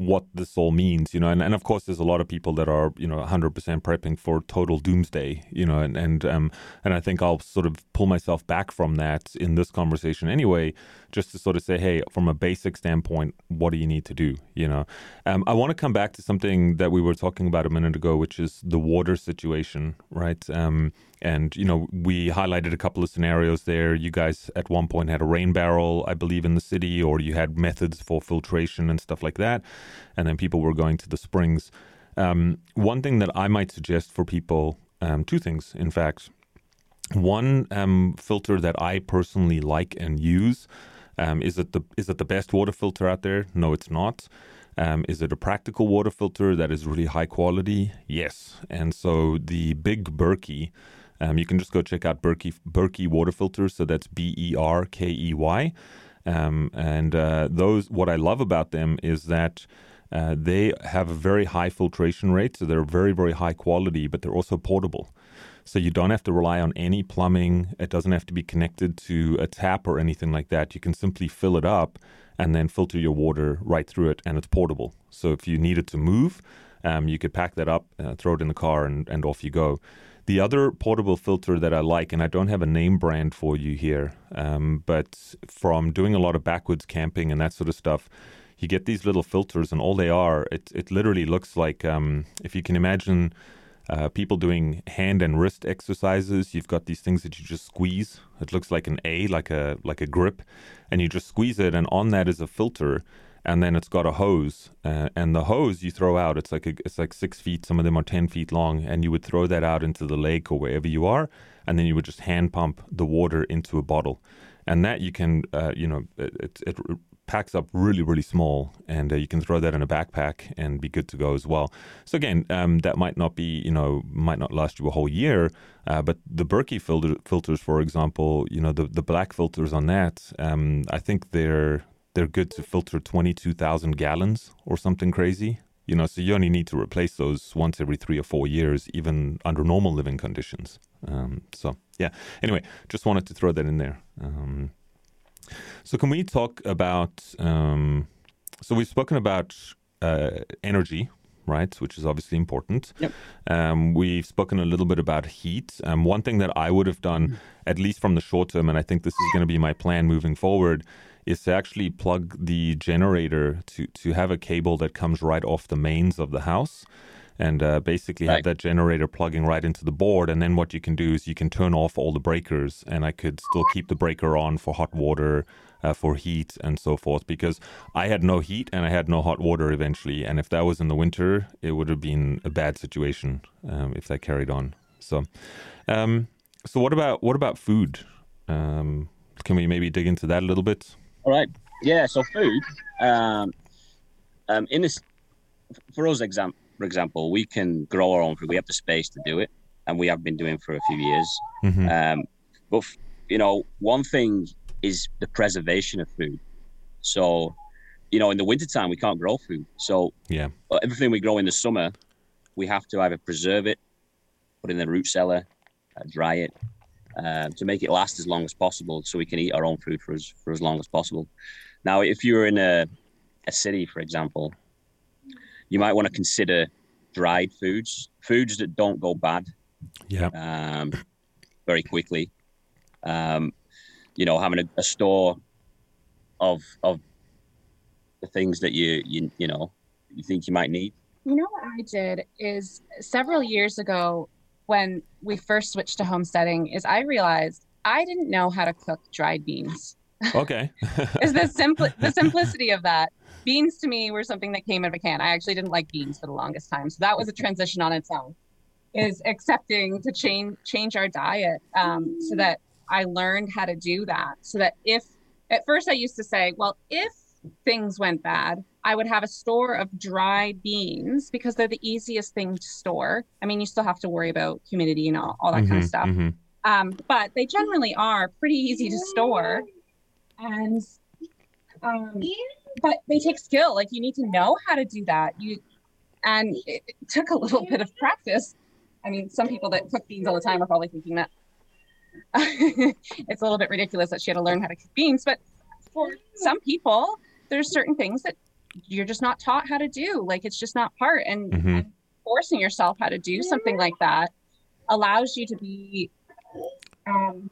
what this all means, you know, and, and of course there's a lot of people that are, you know, 100% prepping for total doomsday, you know, and and um, and I think I'll sort of pull myself back from that in this conversation anyway, just to sort of say, hey, from a basic standpoint, what do you need to do, you know? Um, I want to come back to something that we were talking about a minute ago, which is the water situation, right? Um, and you know, we highlighted a couple of scenarios there. You guys at one point had a rain barrel, I believe, in the city, or you had methods for filtration and stuff like that. And then people were going to the springs. Um, one thing that I might suggest for people, um, two things, in fact. One um, filter that I personally like and use um, is it the is it the best water filter out there? No, it's not. Um, is it a practical water filter that is really high quality? Yes. And so the big Berkey, um, you can just go check out Berkey Berkey water filters. So that's B E R K E Y. Um, and uh, those, what I love about them is that uh, they have a very high filtration rate, so they're very, very high quality, but they're also portable. So you don't have to rely on any plumbing. It doesn't have to be connected to a tap or anything like that. You can simply fill it up and then filter your water right through it, and it's portable. So if you needed to move, um, you could pack that up, uh, throw it in the car, and, and off you go. The other portable filter that I like, and I don't have a name brand for you here, um, but from doing a lot of backwoods camping and that sort of stuff, you get these little filters, and all they are, it, it literally looks like um, if you can imagine uh, people doing hand and wrist exercises. You've got these things that you just squeeze. It looks like an A, like a like a grip, and you just squeeze it, and on that is a filter, and then it's got a hose, uh, and the hose you throw out. It's like a, it's like six feet. Some of them are ten feet long, and you would throw that out into the lake or wherever you are, and then you would just hand pump the water into a bottle, and that you can, uh, you know, it, it packs up really, really small, and uh, you can throw that in a backpack and be good to go as well. So again, um, that might not be, you know, might not last you a whole year, uh, but the Berkey filter, filters, for example, you know, the the black filters on that, um, I think they're they're good to filter twenty two thousand gallons or something crazy. You know, so you only need to replace those once every three or four years, even under normal living conditions. Um, so yeah. Anyway, just wanted to throw that in there. Um, so, can we talk about? Um, so, we've spoken about uh, energy, right, which is obviously important. Yep. Um, we've spoken a little bit about heat. Um, one thing that I would have done, mm. at least from the short term, and I think this is going to be my plan moving forward, is to actually plug the generator to to have a cable that comes right off the mains of the house and uh, basically right. have that generator plugging right into the board. And then what you can do is you can turn off all the breakers, and I could still keep the breaker on for hot water, uh, for heat, and so forth. Because I had no heat and I had no hot water eventually, and if that was in the winter, it would have been a bad situation um, if that carried on. So, um, so what about what about food? Um, can we maybe dig into that a little bit? All right. Yeah. So food. Um, um, in this, for us, example for example, we can grow our own food. We have the space to do it, and we have been doing for a few years. Mm-hmm. Um, but you know, one thing is the preservation of food. So, you know, in the wintertime, we can't grow food. So, yeah, uh, everything we grow in the summer, we have to either preserve it, put it in the root cellar, uh, dry it, uh, to make it last as long as possible, so we can eat our own food for as for as long as possible. Now, if you're in a a city, for example, you might want to consider dried foods, foods that don't go bad. Yeah. Um, very quickly. Um, you know, having a, a, store of of the things that you you you know you think you might need. You know what I did is several years ago when we first switched to homesteading is I realized I didn't know how to cook dried beans. Okay. is the simple the simplicity of that beans to me were something that came out of a can. I actually didn't like beans for the longest time, so that was a transition on its own. Is accepting to change change our diet um, so that I learned how to do that. So that if at first I used to say, well, if things went bad, I would have a store of dry beans because they're the easiest thing to store. I mean, you still have to worry about humidity and all, all that mm-hmm, kind of stuff. Mm-hmm. Um, but they generally are pretty easy to store. And um, but they take skill. Like you need to know how to do that. You and it, it took a little bit of practice. I mean, some people that cook beans all the time are probably thinking that it's a little bit ridiculous that she had to learn how to cook beans. But for some people, there's certain things that you're just not taught how to do. Like it's just not part. And, mm-hmm. and forcing yourself how to do something like that allows you to be um,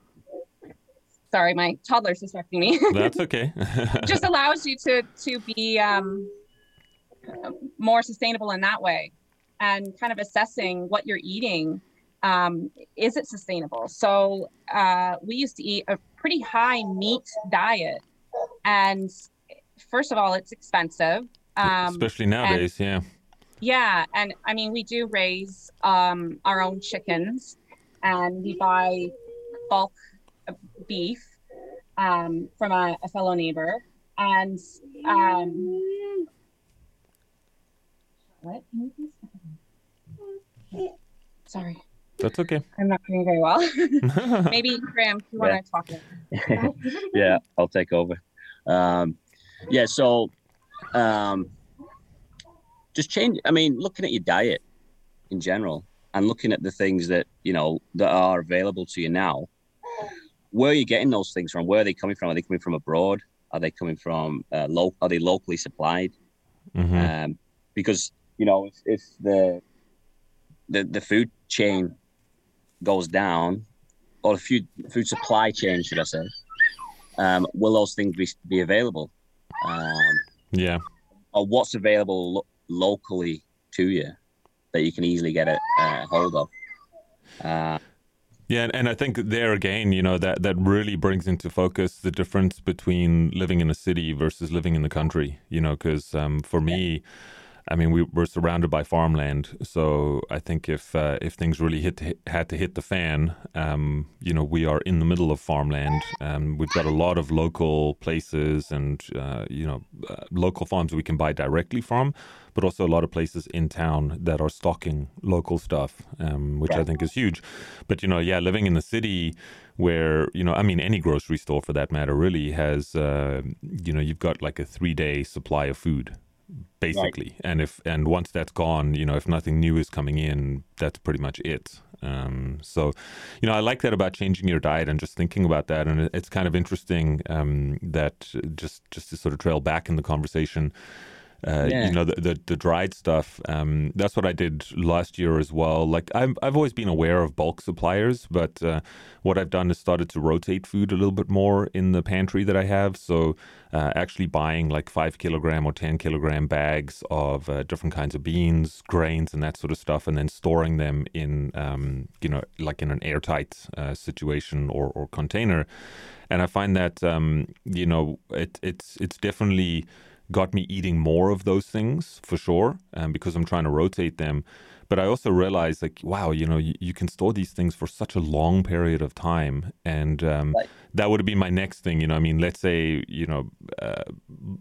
sorry, my toddler's distracting me. That's okay. just allows you to to be um, more sustainable in that way, and kind of assessing what you're eating. Um, is it sustainable? So uh, we used to eat a pretty high meat diet, and first of all, it's expensive. Um, Especially nowadays, yeah. Yeah, and I mean we do raise um, our own chickens, and we buy bulk beef um, from a, a, fellow neighbor, and um, what? Sorry. That's okay. I'm not doing very well. Maybe Graham, you want to talk? yeah, I'll take over. Um, yeah, so um, just change. I mean, looking at your diet in general and looking at the things that you know that are available to you now. Where are you getting those things from? Where are they coming from? Are they coming from abroad? Are they coming from uh, local? Are they locally supplied? Mm-hmm. Um, because you know, if, if the the the food chain goes down, or the food food supply chain, should I say, um, will those things be, be available? Um, yeah. Or what's available lo- locally to you that you can easily get a, a hold of? Uh, yeah, and, and I think there again, you know, that, that really brings into focus the difference between living in a city versus living in the country, you know, because um, for me, I mean, we were surrounded by farmland, so I think if uh, if things really hit, hit, had to hit the fan, um, you know, we are in the middle of farmland. Um, we've got a lot of local places and uh, you know uh, local farms we can buy directly from, but also a lot of places in town that are stocking local stuff, um, which I think is huge. But you know, yeah, living in the city where you know i mean any grocery store for that matter really has uh, you know you've got like a three day supply of food basically. Right. And if and once that's gone, you know, if nothing new is coming in, that's pretty much it. Um, so, you know, I like that about changing your diet and just thinking about that. And it's kind of interesting um, that just just to sort of trail back in the conversation. Uh, yeah. You know the, the, the dried stuff. Um, that's what I did last year as well. Like I've I've always been aware of bulk suppliers, but uh, what I've done is started to rotate food a little bit more in the pantry that I have. So uh, actually buying like five kilogram or ten kilogram bags of uh, different kinds of beans, grains, and that sort of stuff, and then storing them in um, you know like in an airtight uh, situation or or container. And I find that um, you know it it's it's definitely got me eating more of those things for sure, um, because I'm trying to rotate them. But I also realized, like, wow, you know, you, you can store these things for such a long period of time, and um, right. that would have been my next thing. You know, I mean, let's say, you know, uh,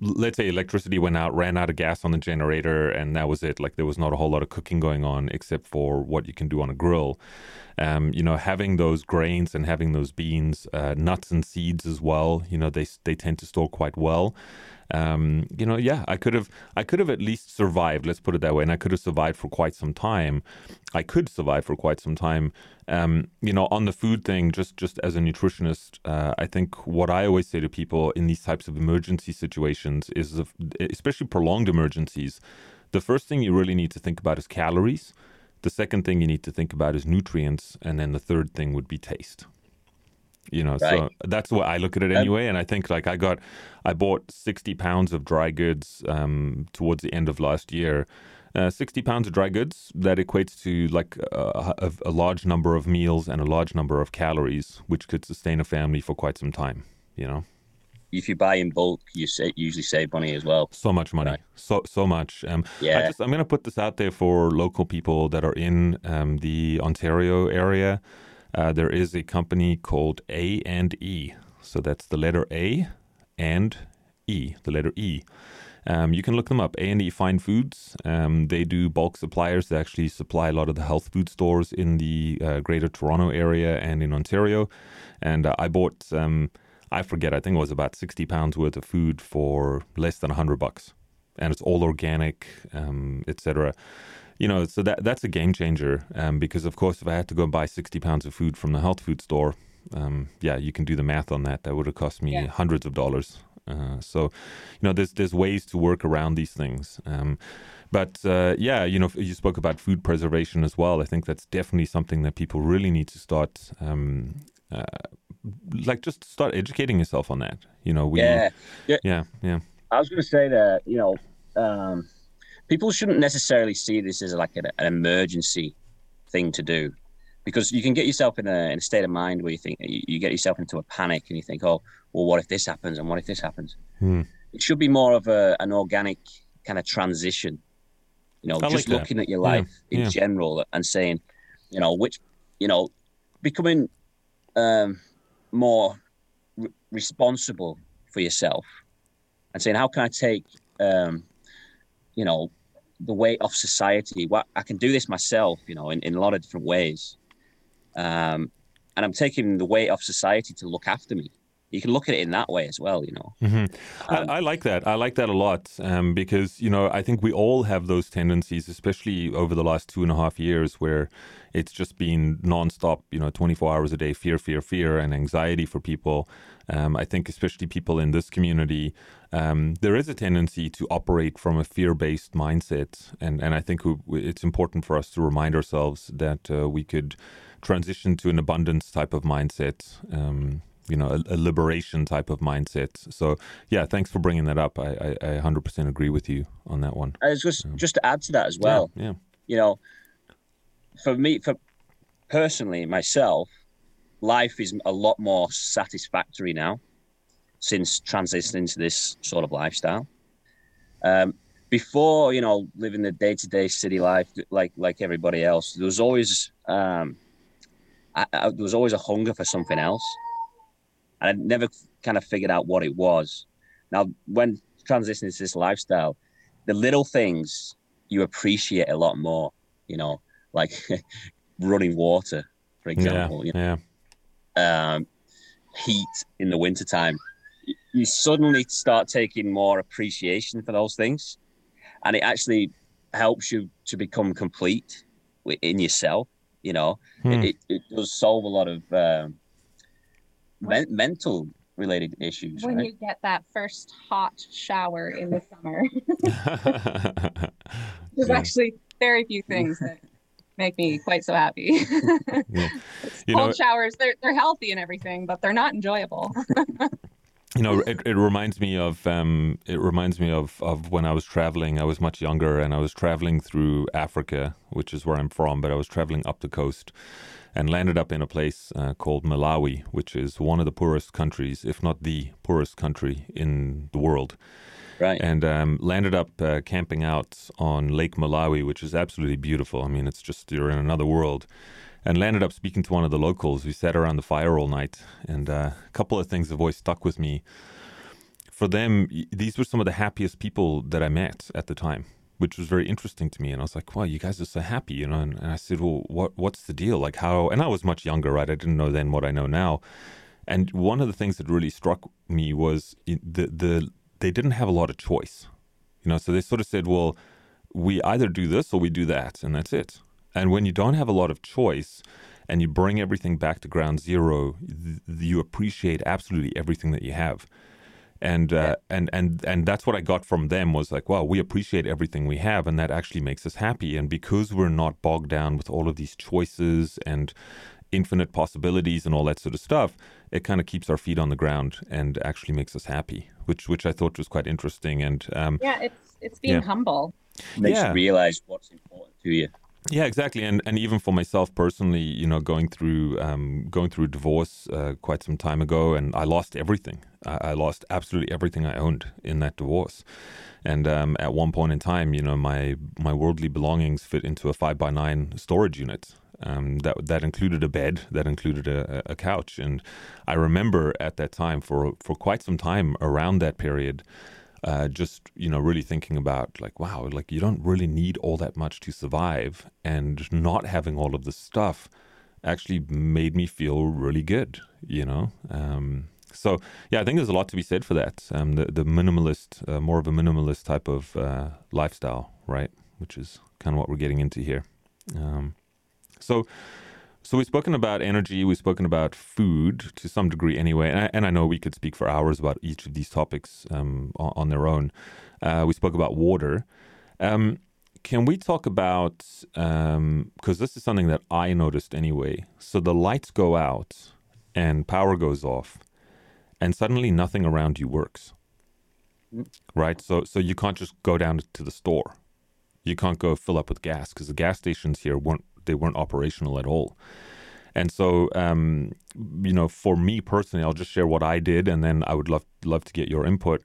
let's say electricity went out, ran out of gas on the generator, and that was it. Like, there was not a whole lot of cooking going on except for what you can do on a grill. Um, you know, having those grains and having those beans, uh, nuts and seeds as well. You know, they they tend to store quite well um, you know, yeah, I could have, I could have at least survived. Let's put it that way, and I could have survived for quite some time. I could survive for quite some time. Um, you know, on the food thing, just just as a nutritionist, uh, I think what I always say to people in these types of emergency situations is, especially prolonged emergencies, the first thing you really need to think about is calories. The second thing you need to think about is nutrients, and then the third thing would be taste you know right. so that's what i look at it anyway and i think like i got i bought 60 pounds of dry goods um, towards the end of last year. Uh, 60 pounds of dry goods that equates to like a, a, a, large number of meals and a large number of calories which could sustain a family for quite some time you know? If you buy in bulk you say, usually save money as well. So much money. Right. so so much. Um, yeah. I just, i'm going to put this out there for local people that are in um, the ontario area uh, there is a company called A and E. So that's the letter A and E, the letter E. Um, you can look them up. A and E Fine Foods. Um, they do bulk suppliers. They actually supply a lot of the health food stores in the uh, Greater Toronto area and in Ontario. And uh, I bought, um, I forget, I think it was about sixty pounds worth of food for less than hundred bucks, and it's all organic, um, etc you know, so that that's a game changer um, because, of course, if I had to go and buy 60 pounds of food from the health food store, um, yeah, you can do the math on that. That would have cost me yeah. hundreds of dollars. Uh, so, you know, there's there's ways to work around these things. Um, but uh, yeah, you know, you spoke about food preservation as well. I think that's definitely something that people really need to start, um, uh, like, just start educating yourself on that. You know, we, yeah, yeah, yeah. yeah. I was going to say that, you know, um, people shouldn't necessarily see this as like an, an emergency thing to do because you can get yourself in a, in a state of mind where you think you, you, get yourself into a panic and you think, oh, well, what if this happens and what if this happens? Hmm. It should be more of a, an organic kind of transition. You know, I just like looking that. at your Yeah, life in yeah. general and saying, you know, which, you know, becoming um, more re- responsible for yourself and saying, how can I take, um, you know, the weight off society? What I can do this myself, you know, in, in a lot of different ways. Um, and I'm taking the weight off society to look after me. You can look at it in that way as well, you know. hmm Um, I, I like that. I like that a lot um, because you know I think we all have those tendencies, especially over the last two and a half years, where it's just been nonstop. You know, twenty four hours a day, fear, fear, fear, and anxiety for people. Um, I think especially people in this community, um, there is a tendency to operate from a fear based mindset, and and I think it's important for us to remind ourselves that uh, we could transition to an abundance type of mindset. Um, you know, a, a liberation type of mindset. So, yeah, thanks for bringing that up. I, I, I 100% agree with you on that one. I was just just to add to that as well. yeah, You know, for me, for personally myself, life is a lot more satisfactory now since transitioning to this sort of lifestyle. Um, before, you know, living the day to day city life like like everybody else, there was always um, I, I, there was always a hunger for something else, and I never kind of figured out what it was. Now, when transitioning to this lifestyle, the little things you appreciate a lot more. You know, like running water, for example. you yeah, yeah. um, heat in the wintertime, you suddenly start taking more appreciation for those things. And it actually helps you to become complete in yourself. You know, Hmm. it, it, it does solve a lot of um, men- mental related issues. when right? you get that first hot shower in the summer. There's Yeah. actually very few things that make me quite so happy. Yeah. You Cold know- showers, they're they're healthy and everything, but they're not enjoyable. you know it, it reminds me of um, it reminds me of, of when i was traveling i was much younger and i was traveling through africa which is where i'm from but i was traveling up the coast and landed up in a place uh, called malawi which is one of the poorest countries if not the poorest country in the world right. and um, landed up uh, camping out on Lake Malawi, which is absolutely beautiful. I mean, it's just you're in another world. And landed up speaking to one of the locals. We sat around the fire all night, and uh, a couple of things have always stuck with me. For them, these were some of the happiest people that I met at the time, which was very interesting to me. And I was like, "Wow, you guys are so happy," you know. And, and I said, "Well, what what's the deal? Like how?" And I was much younger, right? I didn't know then what I know now. And one of the things that really struck me was the the they didn't have a lot of choice. You know, so they sort of said, well, we either do this or we do that, and that's it. And when you don't have a lot of choice and you bring everything back to ground zero, th- you appreciate absolutely everything that you have. And uh, and and and that's what I got from them was like, wow, we appreciate everything we have, and that actually makes us happy. And because we're not bogged down with all of these choices and infinite possibilities and all that sort of stuff, it kind of keeps our feet on the ground and actually makes us happy, which which I thought was quite interesting. And um, yeah, it's it's being Yeah. humble. Makes yeah. you realize what's important to you. Yeah, exactly, and and even for myself personally, you know, going through um, going through divorce uh, quite some time ago, and I lost everything. I, I lost absolutely everything I owned in that divorce, and um, at one point in time, you know, my my worldly belongings fit into a five by nine storage unit. Um, that that included a bed, that included a, a couch, and I remember at that time for for quite some time around that period, uh, just you know really thinking about like wow like you don't really need all that much to survive and not having all of this stuff actually made me feel really good you know? Um, so yeah i think there's a lot to be said for that. Um, the, the minimalist uh, more of a minimalist type of uh, lifestyle right? Which is kind of what we're getting into here. Um, so so we've spoken about energy, we've spoken about food to some degree anyway, and I, and I know we could speak for hours about each of these topics um, on, on their own. Uh, we spoke about water. Um, can we talk about, because this is something that I noticed anyway. So the lights go out and power goes off, and suddenly nothing around you works. Right? So, so you can't just go down to the store. You can't go fill up with gas because the gas stations here weren't they weren't operational at all. And so, um, you know, for me personally, I'll just share what I did, and then I would love love to get your input.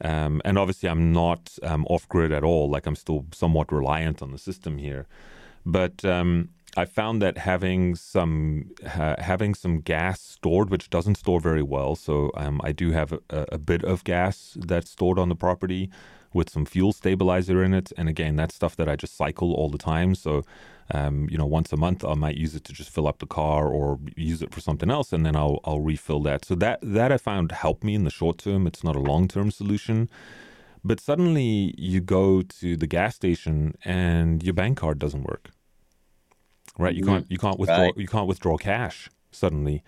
Um, and obviously, I'm not um, off grid at all. Like I'm still somewhat reliant on the system here. But um, I found that having some having some gas stored, which doesn't store very well, so um, I do have a, a, bit of gas that's stored on the property with some fuel stabilizer in it. And again, that's stuff that I just cycle all the time. So, um, you know, once a month I might use it to just fill up the car or use it for something else, and then I'll I'll refill that. So that that I found helped me in the short term. It's not a long term solution. But suddenly you go to the gas station and your bank card doesn't work right? You can't you can't withdraw right. you can't withdraw cash suddenly.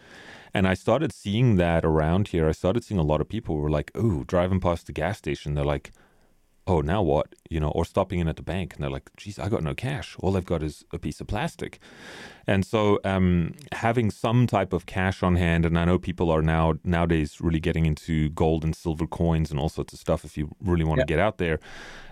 And I started seeing that around here. I started seeing a lot of people who were like, "Oh, driving past the gas station, they're like, oh, now what? You know, or stopping in at the bank and they're like, geez, I got no cash. All I've got is a piece of plastic. And so um, having some type of cash on hand, and I know people are now nowadays really getting into gold and silver coins and all sorts of stuff if you really want to get out there.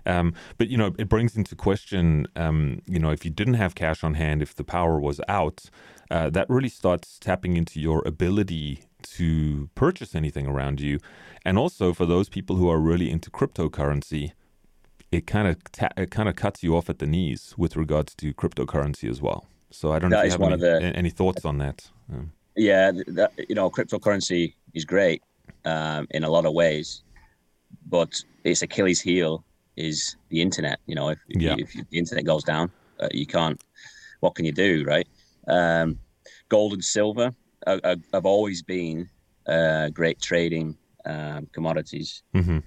Um, but, you know, it brings into question, um, you know, if you didn't have cash on hand, if the power was out, uh, that really starts tapping into your ability to purchase anything around you. And also for those people who are really into cryptocurrency, it kind of ta- it kind of cuts you off at the knees with regards to cryptocurrency as well. So I don't know if you have any, the, any, thoughts on that. Um, yeah, that, you know, cryptocurrency is great um, in a lot of ways, but its Achilles heel is the internet. You know, if, if, yeah. you, if the internet goes down, uh, you can't. What can you do, right? Um, gold and silver are, are, have always been uh, great trading um, commodities. Mm-hmm.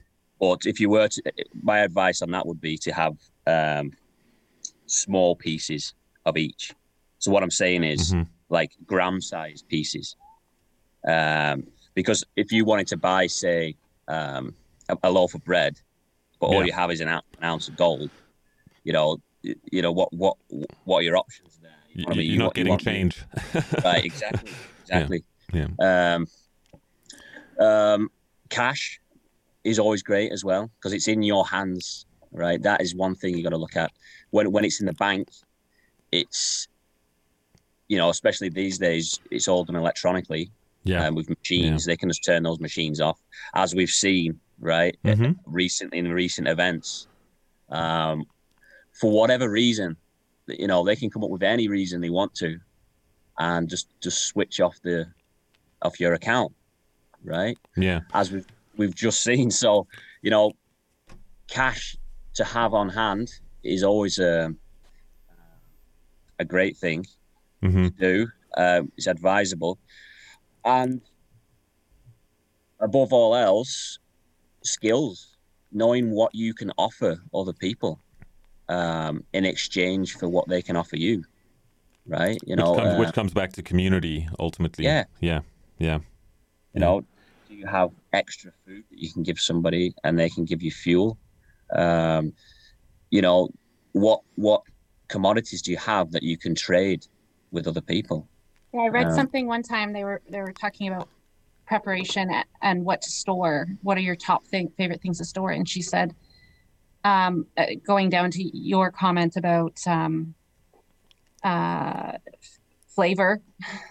But if you were to, my advice on that would be to have um, small pieces of each. So what I'm saying is mm-hmm. like gram size pieces. Um, because if you wanted to buy, say, um, a, a, loaf of bread, but yeah. all you have is an, an, ounce of gold, you know, you know what what what are your options there? You You're you, not getting change. right, exactly, exactly. Yeah. yeah. Um, um, cash is always great as well because it's in your hands, right? That is one thing you got to look at. When when it's in the bank, it's you know, especially these days, it's all done electronically. Yeah, um, with machines, yeah. they can just turn those machines off, as we've seen, right? Mm-hmm. Recently in recent events, um, for whatever reason, you know, they can come up with any reason they want to, and just just switch off the off your account, right? Yeah, as we've we've just seen. So, you know, cash to have on hand is always a a great thing mm-hmm. to do. Uh, it's advisable, and above all else, skills, knowing what you can offer other people um, in exchange for what they can offer you. Right, you know, which comes, uh, which comes back to community ultimately. Yeah, yeah, yeah. You know, do you have extra food that you can give somebody and they can give you fuel? Um, you know, what what commodities do you have that you can trade with other people? Yeah, I read um, something one time. They were they were talking about preparation and what to store. What are your top thing, favorite things to store? And she said, um, uh, going down to your comment about um, uh, flavor.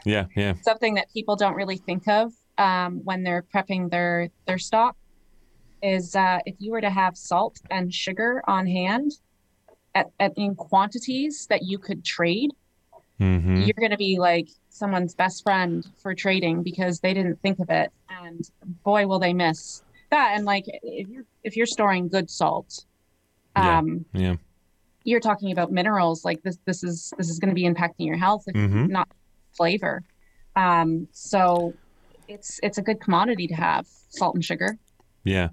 Yeah, yeah. Something that people don't really think of um, when they're prepping their their stock is uh, if you were to have salt and sugar on hand at, at in quantities that you could trade, mm-hmm. you're going to be like someone's best friend for trading because they didn't think of it, and boy, will they miss that. And like if you're if you're storing good salt, um, yeah, yeah. you're talking about minerals. Like this, this is this is going to be impacting your health, if mm-hmm. not flavor. Um, so it's it's a good commodity to have salt and sugar. Yeah,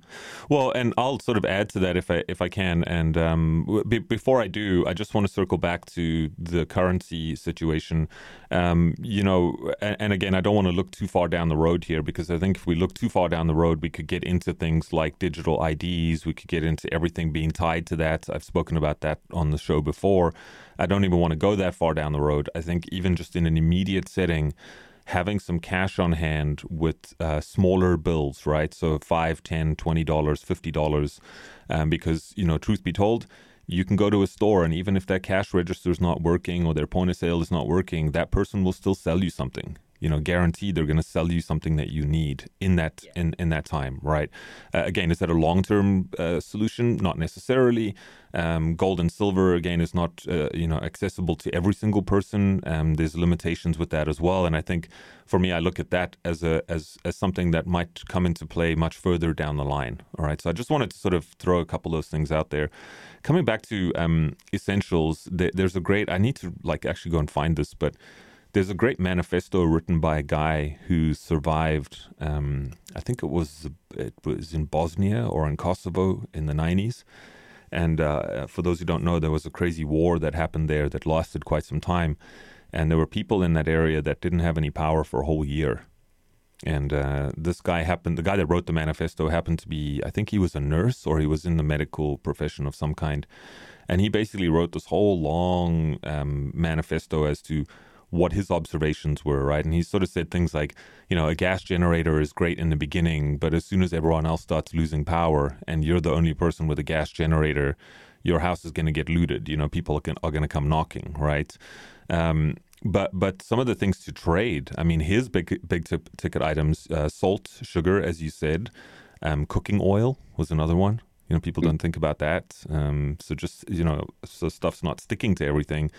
well, and I'll sort of add to that if I if I can. And um, b- before I do, I just want to circle back to the currency situation. Um, you know, and, and, again, I don't want to look too far down the road here because I think if we look too far down the road, we could get into things like digital IDs. We could get into everything being tied to that. I've spoken about that on the show before. I don't even want to go that far down the road. I think even just in an immediate setting having some cash on hand with uh, smaller bills, right? So five, ten, twenty dollars, fifty dollars, um, because you know, truth be told, you can go to a store and even if that cash register is not working or their point of sale is not working, that person will still sell you something. You know guaranteed they're going to sell you something that you need in that Yeah. in in that time right? Uh, again is that a long-term uh, solution? Not necessarily. Um, gold and silver again is not uh, you know accessible to every single person. Um, there's limitations with that as well. And i think for me i look at that as a as as something that might come into play much further down the line all right? So i just wanted to sort of throw a couple of those things out there. Coming back to um, essentials th- there's a great i need to like actually go and find this but there's a great manifesto written by a guy who survived. Um, I think it was it was in Bosnia or in Kosovo in the 90s. And uh, for those who don't know, there was a crazy war that happened there that lasted quite some time. And there were people in that area that didn't have any power for a whole year. And uh, this guy happened, the guy that wrote the manifesto happened to be, I think he was a nurse or he was in the medical profession of some kind. And he basically wrote this whole long um, manifesto as to what his observations were, right? And he sort of said things like, you know, a gas generator is great in the beginning, but as soon as everyone else starts losing power and you're the only person with a gas generator, your house is going to get looted. You know, people are going, to come knocking, right? Um, but but some of the things to trade, I mean, his big big tip, ticket items: uh, salt, sugar, as you said, um, cooking oil was another one. You know, people don't think about that. Um, so just you know, so stuff's not sticking to everything.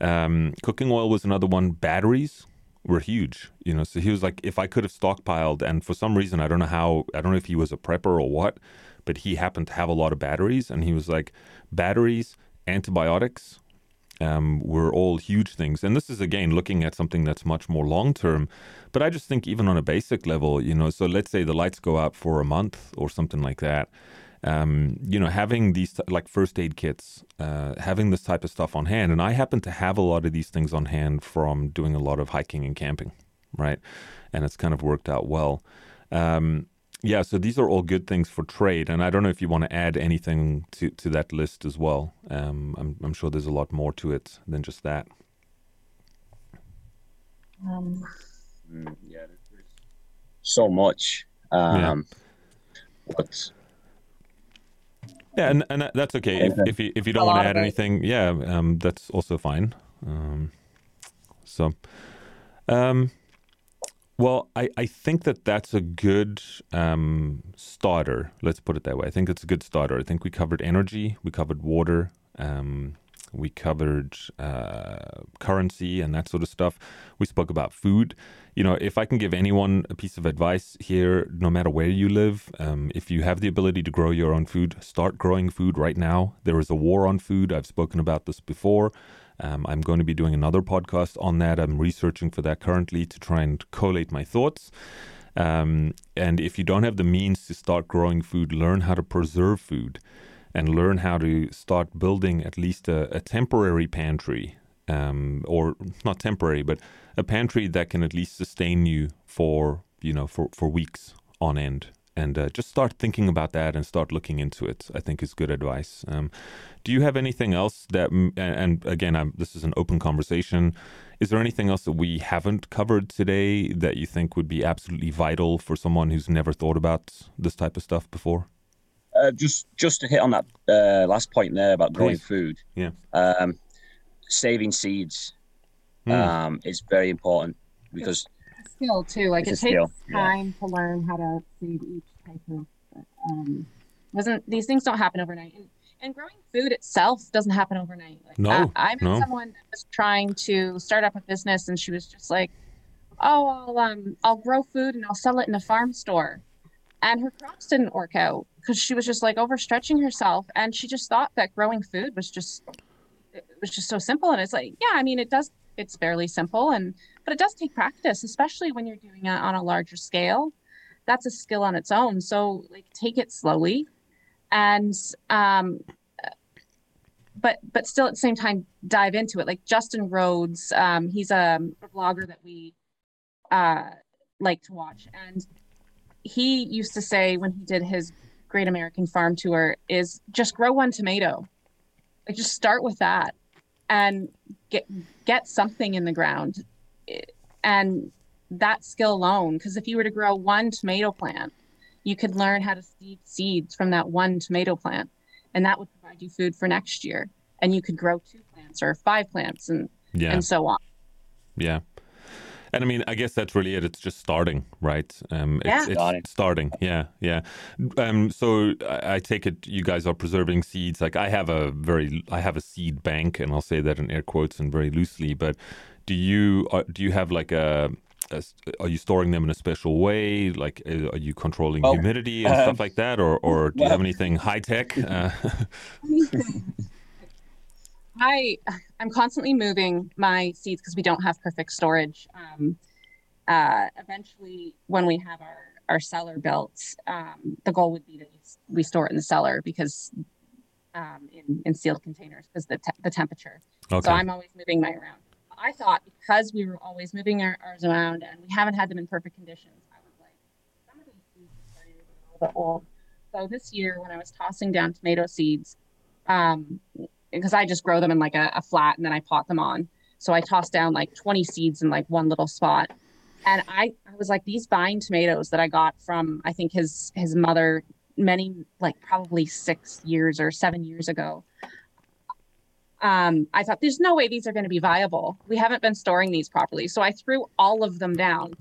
Um, cooking oil was another one. Batteries were huge. You know, so he was like, if I could have stockpiled, and for some reason, I don't know how, I don't know if he was a prepper or what, but he happened to have a lot of batteries, and he was like, batteries, antibiotics. Um, were all huge things. And this is again looking at something that's much more long term. But I just think, even on a basic level, you know, so let's say the lights go out for a month or something like that um, you know, having these like first aid kits, uh, having this type of stuff on hand. And I happen to have a lot of these things on hand from doing a lot of hiking and camping, right? And it's kind of worked out well. Um, yeah, so these are all good things for trade. And I don't know if you want to add anything to, to that list as well. Um, I'm, I'm sure there's a lot more to it than just that. Um, Mm, yeah, there's so much. Um, But Yeah, and, and that's okay. If, if you if you don't want to add anything, yeah, um, that's also fine. Um, so, um, well, I, I think that that's a good um, starter. Let's put it that way. I think it's a good starter. I think we covered energy, we covered water, um, we covered uh, currency and that sort of stuff. We spoke about food. You know, if I can give anyone a piece of advice here, no matter where you live, um, if you have the ability to grow your own food, start growing food right now. There is a war on food. I've spoken about this before. Um, I'm going to be doing another podcast on that. I'm researching for that currently to try and collate my thoughts. Um, and if you don't have the means to start growing food, learn how to preserve food and learn how to start building at least a, a temporary pantry, um, or not temporary, but a pantry that can at least sustain you for you know for, for weeks on end. And uh, just start thinking about that and start looking into it. I think is good advice. Um, do you have anything else that? And, and again, I'm, this is an open conversation. Is there anything else that we haven't covered today that you think would be absolutely vital for someone who's never thought about this type of stuff before? Uh, just just to hit on that uh, last point there about growing Please. food. Yeah. Um, saving seeds Hmm. um, is very important because skill too. Like It's it a skill, takes yeah. time to learn how to seed each type of. Um, doesn't these things don't happen overnight? And, and growing food itself doesn't happen overnight. Like, No, I, I met no. someone that was trying to start up a business, and she was just like, "Oh, I'll um, I'll grow food and I'll sell it in a farm store." And her crops didn't work out because she was just like overstretching herself, and she just thought that growing food was just it was just so simple. And it's like, yeah, I mean, it does. It's fairly simple, and but it does take practice, especially when you're doing it on a larger scale. That's a skill on its own. So like take it slowly, and um, but but still at the same time dive into it. Like Justin Rhodes, um, he's a, blogger that we uh, like to watch, and he used to say when he did his Great American Farm Tour is just grow one tomato, like just start with that, and get get something in the ground, and that skill alone. Because if you were to grow one tomato plant, you could learn how to seed seeds from that one tomato plant, and that would provide you food for next year. And you could grow two plants or five plants, and Yeah. and so on. Yeah. And I mean, I guess that's really it. It's just starting, right? Um, it's, Yeah. it's Starting. starting. Yeah, yeah. Um, so I, I take it you guys are preserving seeds. Like I have a very, I have a seed bank, and I'll say that in air quotes and very loosely. But do you uh, do you have like a? are you storing them in a special way? Like, uh, are you controlling Well, humidity and um, stuff like that, or or do you have anything high tech? Uh, I I'm constantly moving my seeds because we don't have perfect storage. Um, uh, eventually, when we have our our cellar built, um, the goal would be that we, store it in the cellar because um, in in sealed containers because the te- the temperature. okay. So I'm always moving mine around. I thought because we were always moving our, ours around and we haven't had them in perfect conditions, I was like, some of these seeds are starting to get a little bit old. So this year, when I was tossing down tomato seeds, um, because I just grow them in like a, a flat and then I pot them on. So I tossed down like 20 seeds in like one little spot. And I, I was like, these vine tomatoes that I got from, I think his, his mother many, like probably six years or seven years ago. Um, I thought there's no way these are going to be viable. We haven't been storing these properly. So I threw all of them down.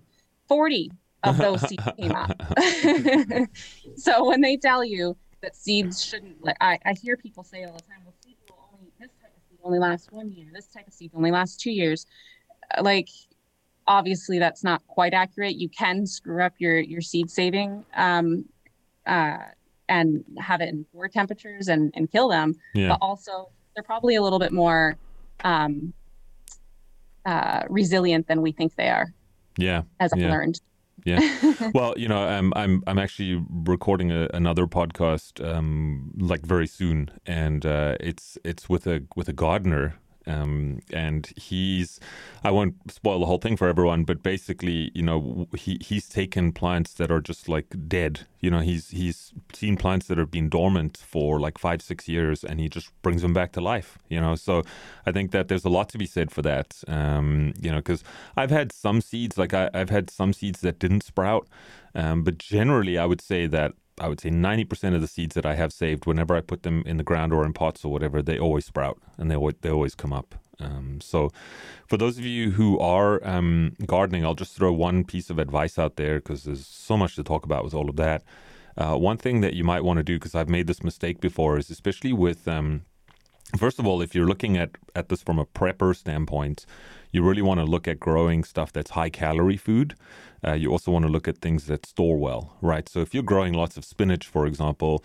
40 of those seeds came up. so when they tell you that seeds shouldn't, like I, I hear people say all the time, well, seeds will only this type of seed only lasts one year, this type of seed only lasts two years. Uh, Like obviously that's not quite accurate. You can screw up your your seed saving um, uh, and have it in poor temperatures and, and kill them. yeah. But also they're probably a little bit more um, uh, resilient than we think they are, Yeah. as I've Yeah. learned. Yeah. well, you know, um, I'm I'm actually recording a, another podcast um, like very soon, and uh, it's it's with a with a gardener, um, and he's I won't spoil the whole thing for everyone, but basically, you know, he he's taken plants that are just like dead. You know, he's he's seen plants that have been dormant for like five six years, and he just brings them back to life. You know, so I think that there's a lot to be said for that. Um, you know, because I've had some seeds, like I, I've had some seeds that didn't sprout, um, but generally, I would say that I would say 90% of the seeds that I have saved, whenever I put them in the ground or in pots or whatever, they always sprout and they always, they always come up. Um, so, for those of you who are um, gardening, I'll just throw one piece of advice out there because there's so much to talk about with all of that. Uh, one thing that you might want to do, because I've made this mistake before, is especially with um, First of all, if you're looking at, at this from a prepper standpoint, you really want to look at growing stuff that's high calorie food. Uh, you also want to look at things that store well, right? So if you're growing lots of spinach, for example,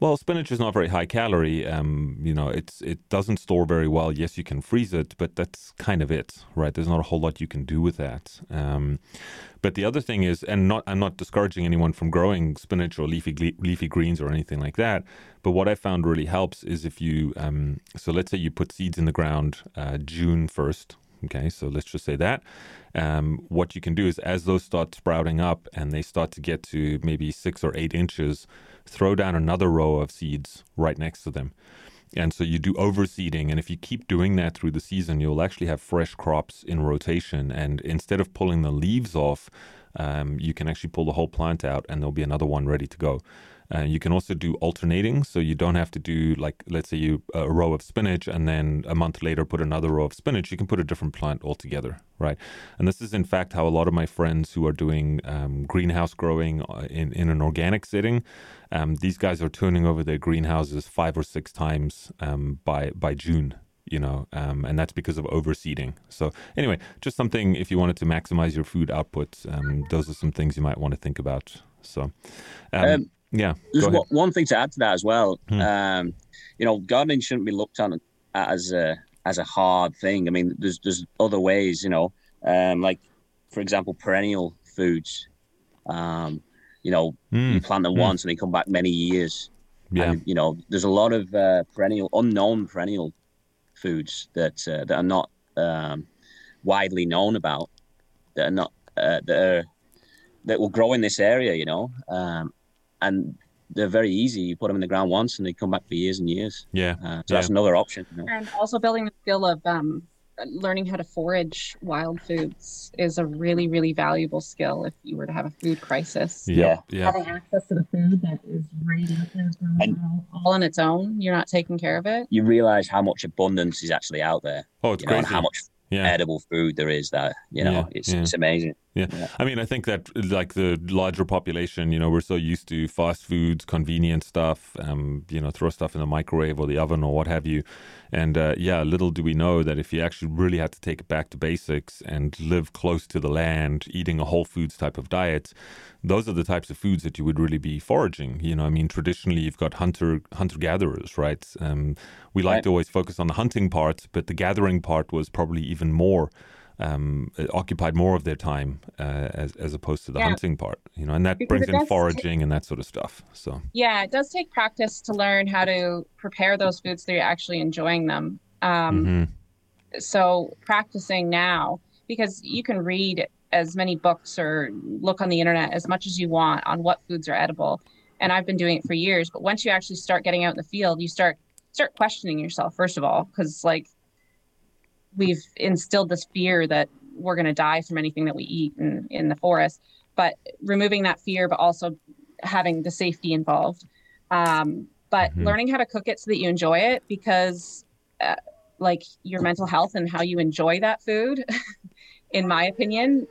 well, spinach is not very high calorie. Um, you know, it's it doesn't store very well. Yes, you can freeze it, but that's kind of it, right? There's not a whole lot you can do with that. Um, but the other thing is, and not I'm not discouraging anyone from growing spinach or leafy leafy greens or anything like that. But what I found really helps is if you, um, so let's say you put seeds in the ground uh, June first. Okay, so let's just say that. Um, what you can do is, as those start sprouting up and they start to get to maybe six or eight inches, throw down another row of seeds right next to them. And so you do overseeding. And if you keep doing that through the season, you'll actually have fresh crops in rotation. And instead of pulling the leaves off, um, you can actually pull the whole plant out and there'll be another one ready to go. Uh, you can also do alternating, so you don't have to do like let's say you a row of spinach and then a month later put another row of spinach. You can put a different plant altogether, right? And this is in fact how a lot of my friends who are doing um, greenhouse growing uh, in in an organic setting, um, these guys are turning over their greenhouses five or six times um, by by June you know, um, and that's because of overseeding. So anyway, just something if you wanted to maximize your food output, um, those are some things you might want to think about. So, um, Um, yeah, There's one, one thing to add to that as well. Hmm. Um, you know, gardening shouldn't be looked on as a as a hard thing. I mean, there's there's other ways. You know, um, like for example, perennial foods. Um, you know, you Mm, plant them Mm. once and they come back many years. yeah, And, you know, there's a lot of uh, perennial, unknown perennial foods that uh, that are not um, widely known about. That are not uh, that are that will grow in this area. You know, um, and they're very easy. You put them in the ground once and they come back for years and years. yeah, Uh, so that's another option. You know? And also building the skill of um, learning how to forage wild foods is a really, really valuable skill if you were to have a food crisis. yeah, yeah, Having access to the food that is right out there And- all, all on its own, you're not taking care of it. You realize how much abundance is actually out there. Oh, it's You know, and crazy. how much yeah. edible food there is that you know Yeah, it's, yeah. it's amazing Yeah. Yeah. I mean, I think that like the larger population, you know, we're so used to fast foods, convenient stuff, um, you know, throw stuff in the microwave or the oven or what have you. And uh, yeah, little do we know that if you actually really had to take it back to basics and live close to the land, eating a whole foods type of diet, those are the types of foods that you would really be foraging. You know, I mean, traditionally you've got hunter hunter gatherers, right? Um, we like Right. to always focus on the hunting part, but the gathering part was probably even more um, uh, occupied more of their time uh, as as opposed to the Yeah. hunting part. You know, and that Because brings in foraging and that sort of stuff. So Yeah, it does take practice to learn how to prepare those foods so you're actually enjoying them. Um, mhm. so practicing now because you can read as many books or look on the internet as much as you want on what foods are edible and i've been doing it for years but once you actually start getting out in the field you start start questioning yourself first of all because like we've instilled this fear that we're going to die from anything that we eat in, in the forest but removing that fear but also having the safety involved um, but Mhm. learning how to cook it so that you enjoy it because uh, like your mental health and how you enjoy that food in my opinion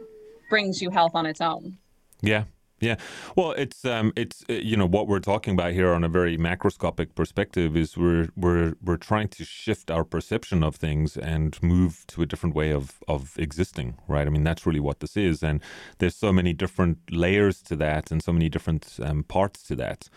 brings you health on its own yeah. Yeah, well, it's um, it's uh, you know what we're talking about here on a very macroscopic perspective is we're we're we're trying to shift our perception of things and move to a different way of of existing, right? I mean, that's really what this is, and there's so many different layers to that, and so many different um, parts to that.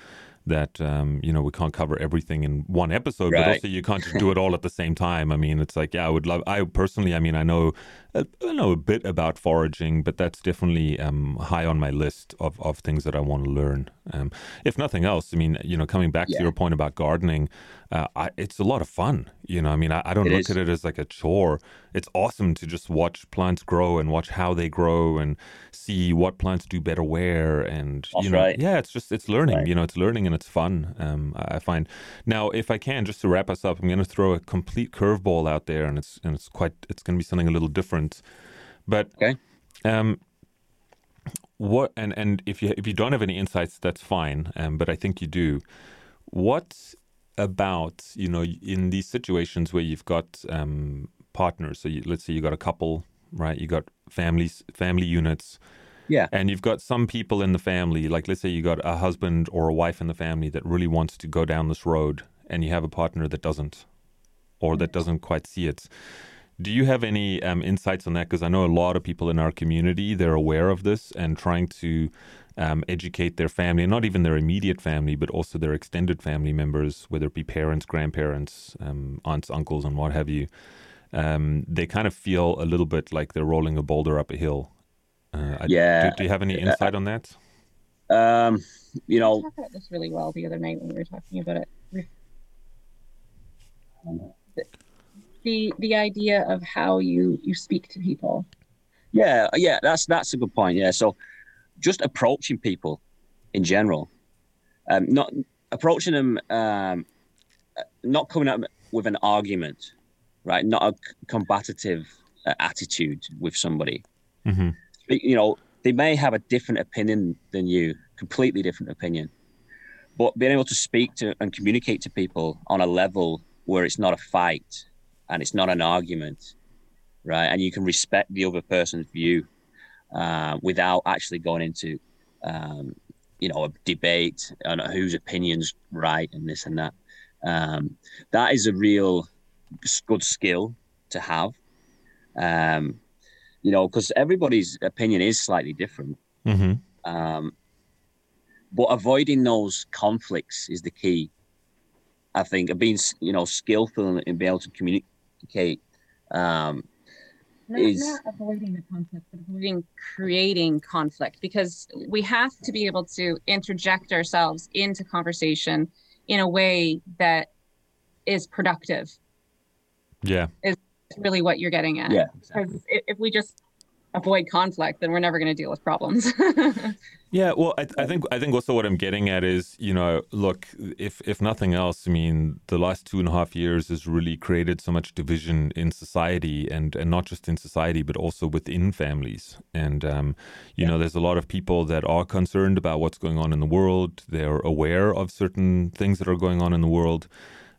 That um, you know we can't cover everything in one episode, but also you can't just do it all at the same time. I mean, it's like yeah, I would love. I personally, I mean, I know I know a bit about foraging, but that's definitely um, high on my list of, of things that I want to learn. Um, if nothing else, I mean, you know, coming back to your point about gardening, uh, I, it's a lot of fun. You know, I mean, I, I don't It look is. at it as like a chore. It's awesome to just watch plants grow and watch how they grow and see what plants do better where. And you know, right. yeah, it's just it's learning. Right. You know, it's learning and it's fun. Um, I I find now, if I can, just to wrap us up, I'm going to throw a complete curveball out there, and it's and it's quite it's going to be something a little different. But Okay. um, what and and if you if you don't have any insights, that's fine. Um, but I think you do. What about you know in these situations where you've got um partners? So you, let's say you got a couple, right? You got families, family units. Yeah. And you've got some people in the family, like let's say you got a husband or a wife in the family that really wants to go down this road, and you have a partner that doesn't, or that doesn't quite see it. Do you have any um, insights on that? Because I know a lot of people in our community they're aware of this and trying to um, educate their family, not even their immediate family, but also their extended family members, whether it be parents, grandparents, um, aunts, uncles, and what have you. Um, they kind of feel a little bit like they're rolling a boulder up a hill. Uh, Yeah. Do, do you have any insight on that? Um, you we know, talked about this really well the other night when we were talking about it the the idea of how you you speak to people yeah, yeah, that's that's a good point. Yeah, so just approaching people in general, um, not approaching them, um, not coming up with an argument, right? Not a combative uh, attitude with somebody. hmm you know, they may have a different opinion than you, completely different opinion. But being able to speak to and communicate to people on a level where it's not a fight and it's not an argument, right? And you can respect the other person's view uh, without actually going into, um, you know, a debate on whose opinion's right and this and that. Um, that is a real good skill to have. Um, you know, because everybody's opinion is slightly different. hmm Um, but avoiding those conflicts is the key. I think of being, you know, skillful and being able to communicate. Um, not, Is- not avoiding the conflict but avoiding creating conflict because we have to be able to interject ourselves into conversation in a way that is productive. Yeah. is really what you're getting at. Yeah, because if, if we just avoid conflict then we're never going to deal with problems Yeah, well, I, I think I think also what I'm getting at is, you know, look, if if nothing else, I mean, the last two and a half years has really created so much division in society, and and not just in society, but also within families. And um, you know, there's a lot of people that are concerned about what's going on in the world. They're aware of certain things that are going on in the world.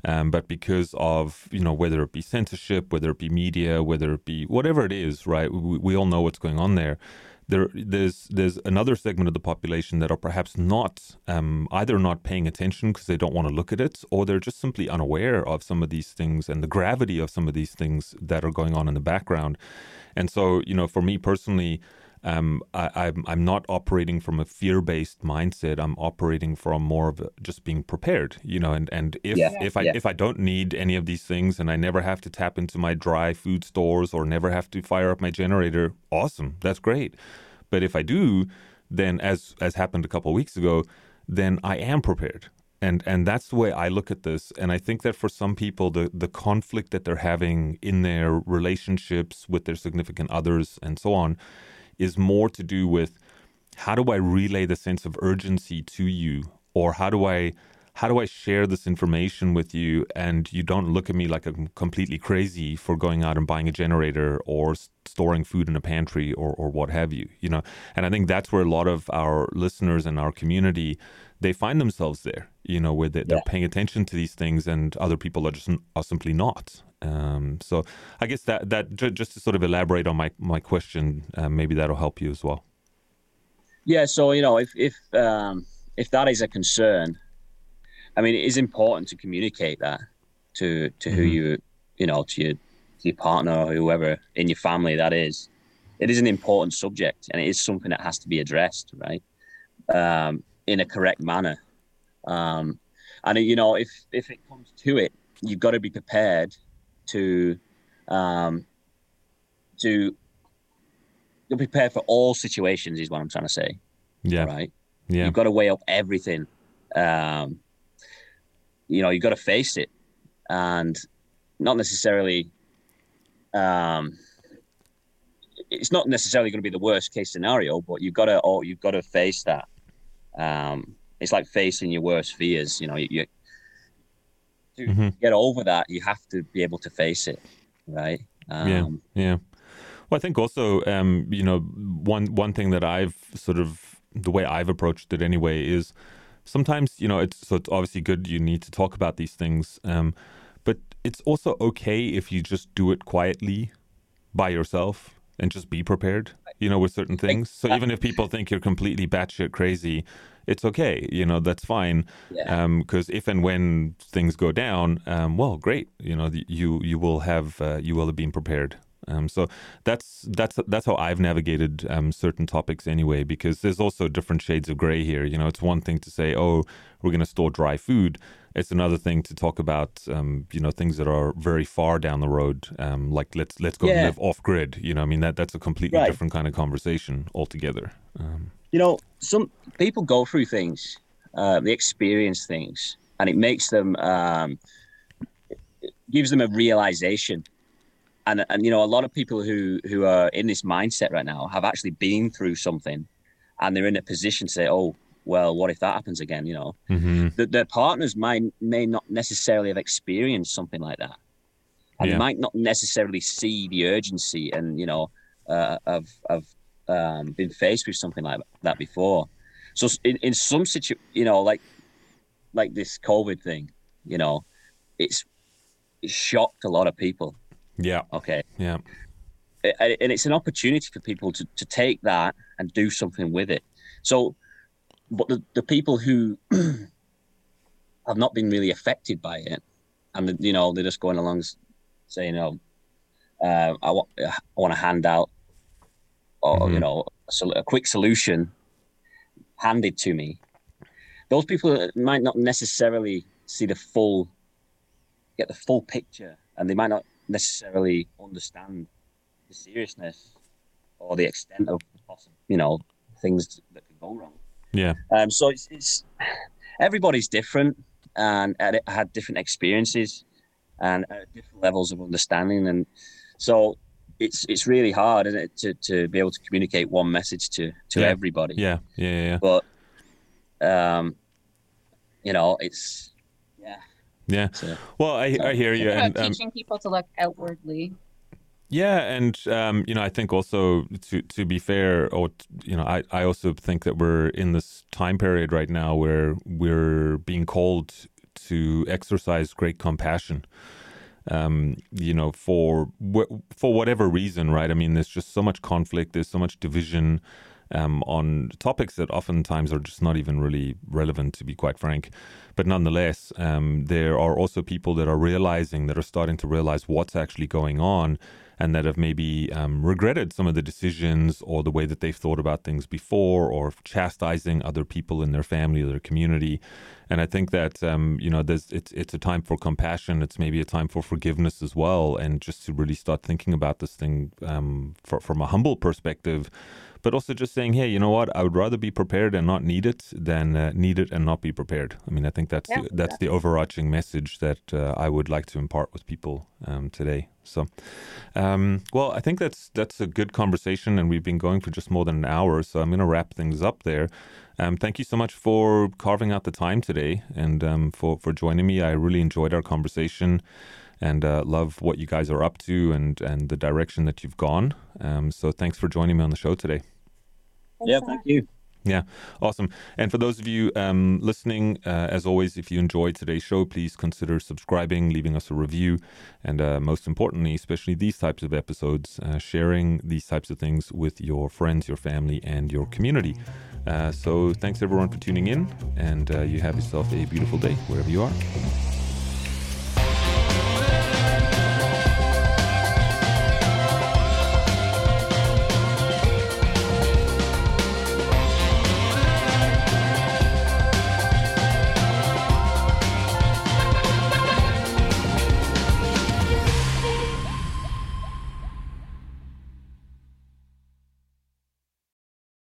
Um, but because of you know whether it be censorship, whether it be media, whether it be whatever it is, right? We, we all know what's going on there. There, there's there's another segment of the population that are perhaps not um, either not paying attention because they don't want to look at it, or they're just simply unaware of some of these things and the gravity of some of these things that are going on in the background. And so, you know, for me personally, um, I, I'm I'm not operating from a fear-based mindset. I'm operating from more of just being prepared, you know. And and if Yeah, if I yeah. if I don't need any of these things, and I never have to tap into my dry food stores or never have to fire up my generator, awesome, that's great. But if I do, then as as happened a couple of weeks ago, then I am prepared. And and that's the way I look at this. And I think that for some people the the conflict that they're having in their relationships with their significant others and so on is more to do with how do I relay the sense of urgency to you? Or how do I how do I share this information with you? And you don't look at me like I'm completely crazy for going out and buying a generator or s- storing food in a pantry or, or what have you you know? And I think that's where a lot of our listeners and our community they find themselves there you know where they, they're Yeah. paying attention to these things and other people are just are simply not um, so I guess that that ju- just to sort of elaborate on my my question uh, maybe that'll help you as well Yeah, so you know, if if um, if that is a concern, I mean, it is important to communicate that to to who Mhm. you you know to your to your partner or whoever in your family that is. It is an important subject, and it is something that has to be addressed, right, um, in a correct manner. Um, and you know, if if it comes to it, you've got to be prepared to um, to you're prepared for all situations is what I'm trying to say. yeah Right. yeah You've got to weigh up everything. Um, you know, you've got to face it and not necessarily um it's not necessarily going to be the worst case scenario, but you've got to oh you've got to face that. Um it's like facing your worst fears, you know, you, you to Mhm. get over that, you have to be able to face it, right? Um, Yeah. Yeah. Well, I think also, um, you know, one one thing that I've sort of the way I've approached it anyway is sometimes, you know, it's so it's obviously good you need to talk about these things, um, but it's also okay if you just do it quietly by yourself and just be prepared, you know, with certain things. So even if people think you're completely batshit crazy, it's okay, you know, that's fine Yeah. because if and when things go down, um, well, great. You know, you you will have uh, you will have been prepared. Um, so that's that's that's how I've navigated um, certain topics anyway. Because there's also different shades of gray here. You know, it's one thing to say, oh, we're going to store dry food. It's another thing to talk about, um, you know, things that are very far down the road, um, like let's let's go Yeah. live off grid. You know, I mean that that's a completely Right. different kind of conversation altogether. Um, you know, some people go through things, uh, they experience things, and it makes them, um, it gives them a realization. And, and you know, a lot of people who who are in this mindset right now have actually been through something, and they're in a position to say, "Oh, well, what if that happens again?" You know, mhm. that their partners might may not necessarily have experienced something like that, and Yeah. they might not necessarily see the urgency and you know uh, of of um, been faced with something like that before. So in, in some situ, you know, like like this COVID thing, you know, it's it shocked a lot of people. Yeah, Okay, yeah, and it's an opportunity for people to, to take that and do something with it. So, but the, the people who have not been really affected by it, and you know they're just going along saying, "Oh, uh, I want I want a handout, or you Mhm. know, a, sol- a quick solution handed to me." Those people might not necessarily see the full, get the full picture, and they might not necessarily understand the seriousness or the extent of possible, you know, things that could go wrong. yeah, Um, so it's, it's everybody's different and had different experiences and uh, different levels of understanding, and so it's it's really hard, isn't it, to, to be able to communicate one message to to Yeah. everybody. yeah, yeah, yeah. yeah. But um, you know, it's yeah. Yeah. So, Well, I, I hear you, and about um, teaching people to look outwardly. yeah, and um, you know, I think also to to be fair, or you know, I I also think that we're in this time period right now where we're being called to exercise great compassion. Um, you know, for for whatever reason, right? I mean, there's just so much conflict. There's so much division um, on topics that oftentimes are just not even really relevant, to be quite frank. But nonetheless, um, there are also people that are realizing, that are starting to realize what's actually going on, and that have maybe um, regretted some of the decisions or the way that they've thought about things before, or chastising other people in their family or their community. And I think that um, you know, there's it's it's a time for compassion. It's maybe a time for forgiveness as well, and just to really start thinking about this thing um, for, from a humble perspective but also just saying, hey, you know what? I would rather be prepared and not need it than uh, need it and not be prepared. I mean, I think that's yeah, the, that's exactly. the overarching message that uh, I would like to impart with people um, today. So, um, well, I think that's that's a good conversation, and we've been going for just more than an hour. So I'm going to wrap things up there. Um, thank you so much for carving out the time today and um, for for joining me. I really enjoyed our conversation and uh, love what you guys are up to and and the direction that you've gone. Um, so thanks for joining me on the show today. Thanks yeah, thank you. Yeah, awesome. And for those of you um, listening, uh, as always, if you enjoyed today's show, please consider subscribing, leaving us a review, and uh, most importantly, especially these types of episodes, uh, sharing these types of things with your friends, your family, and your community. Uh, so thanks everyone for tuning in, and uh, you have yourself a beautiful day wherever you are.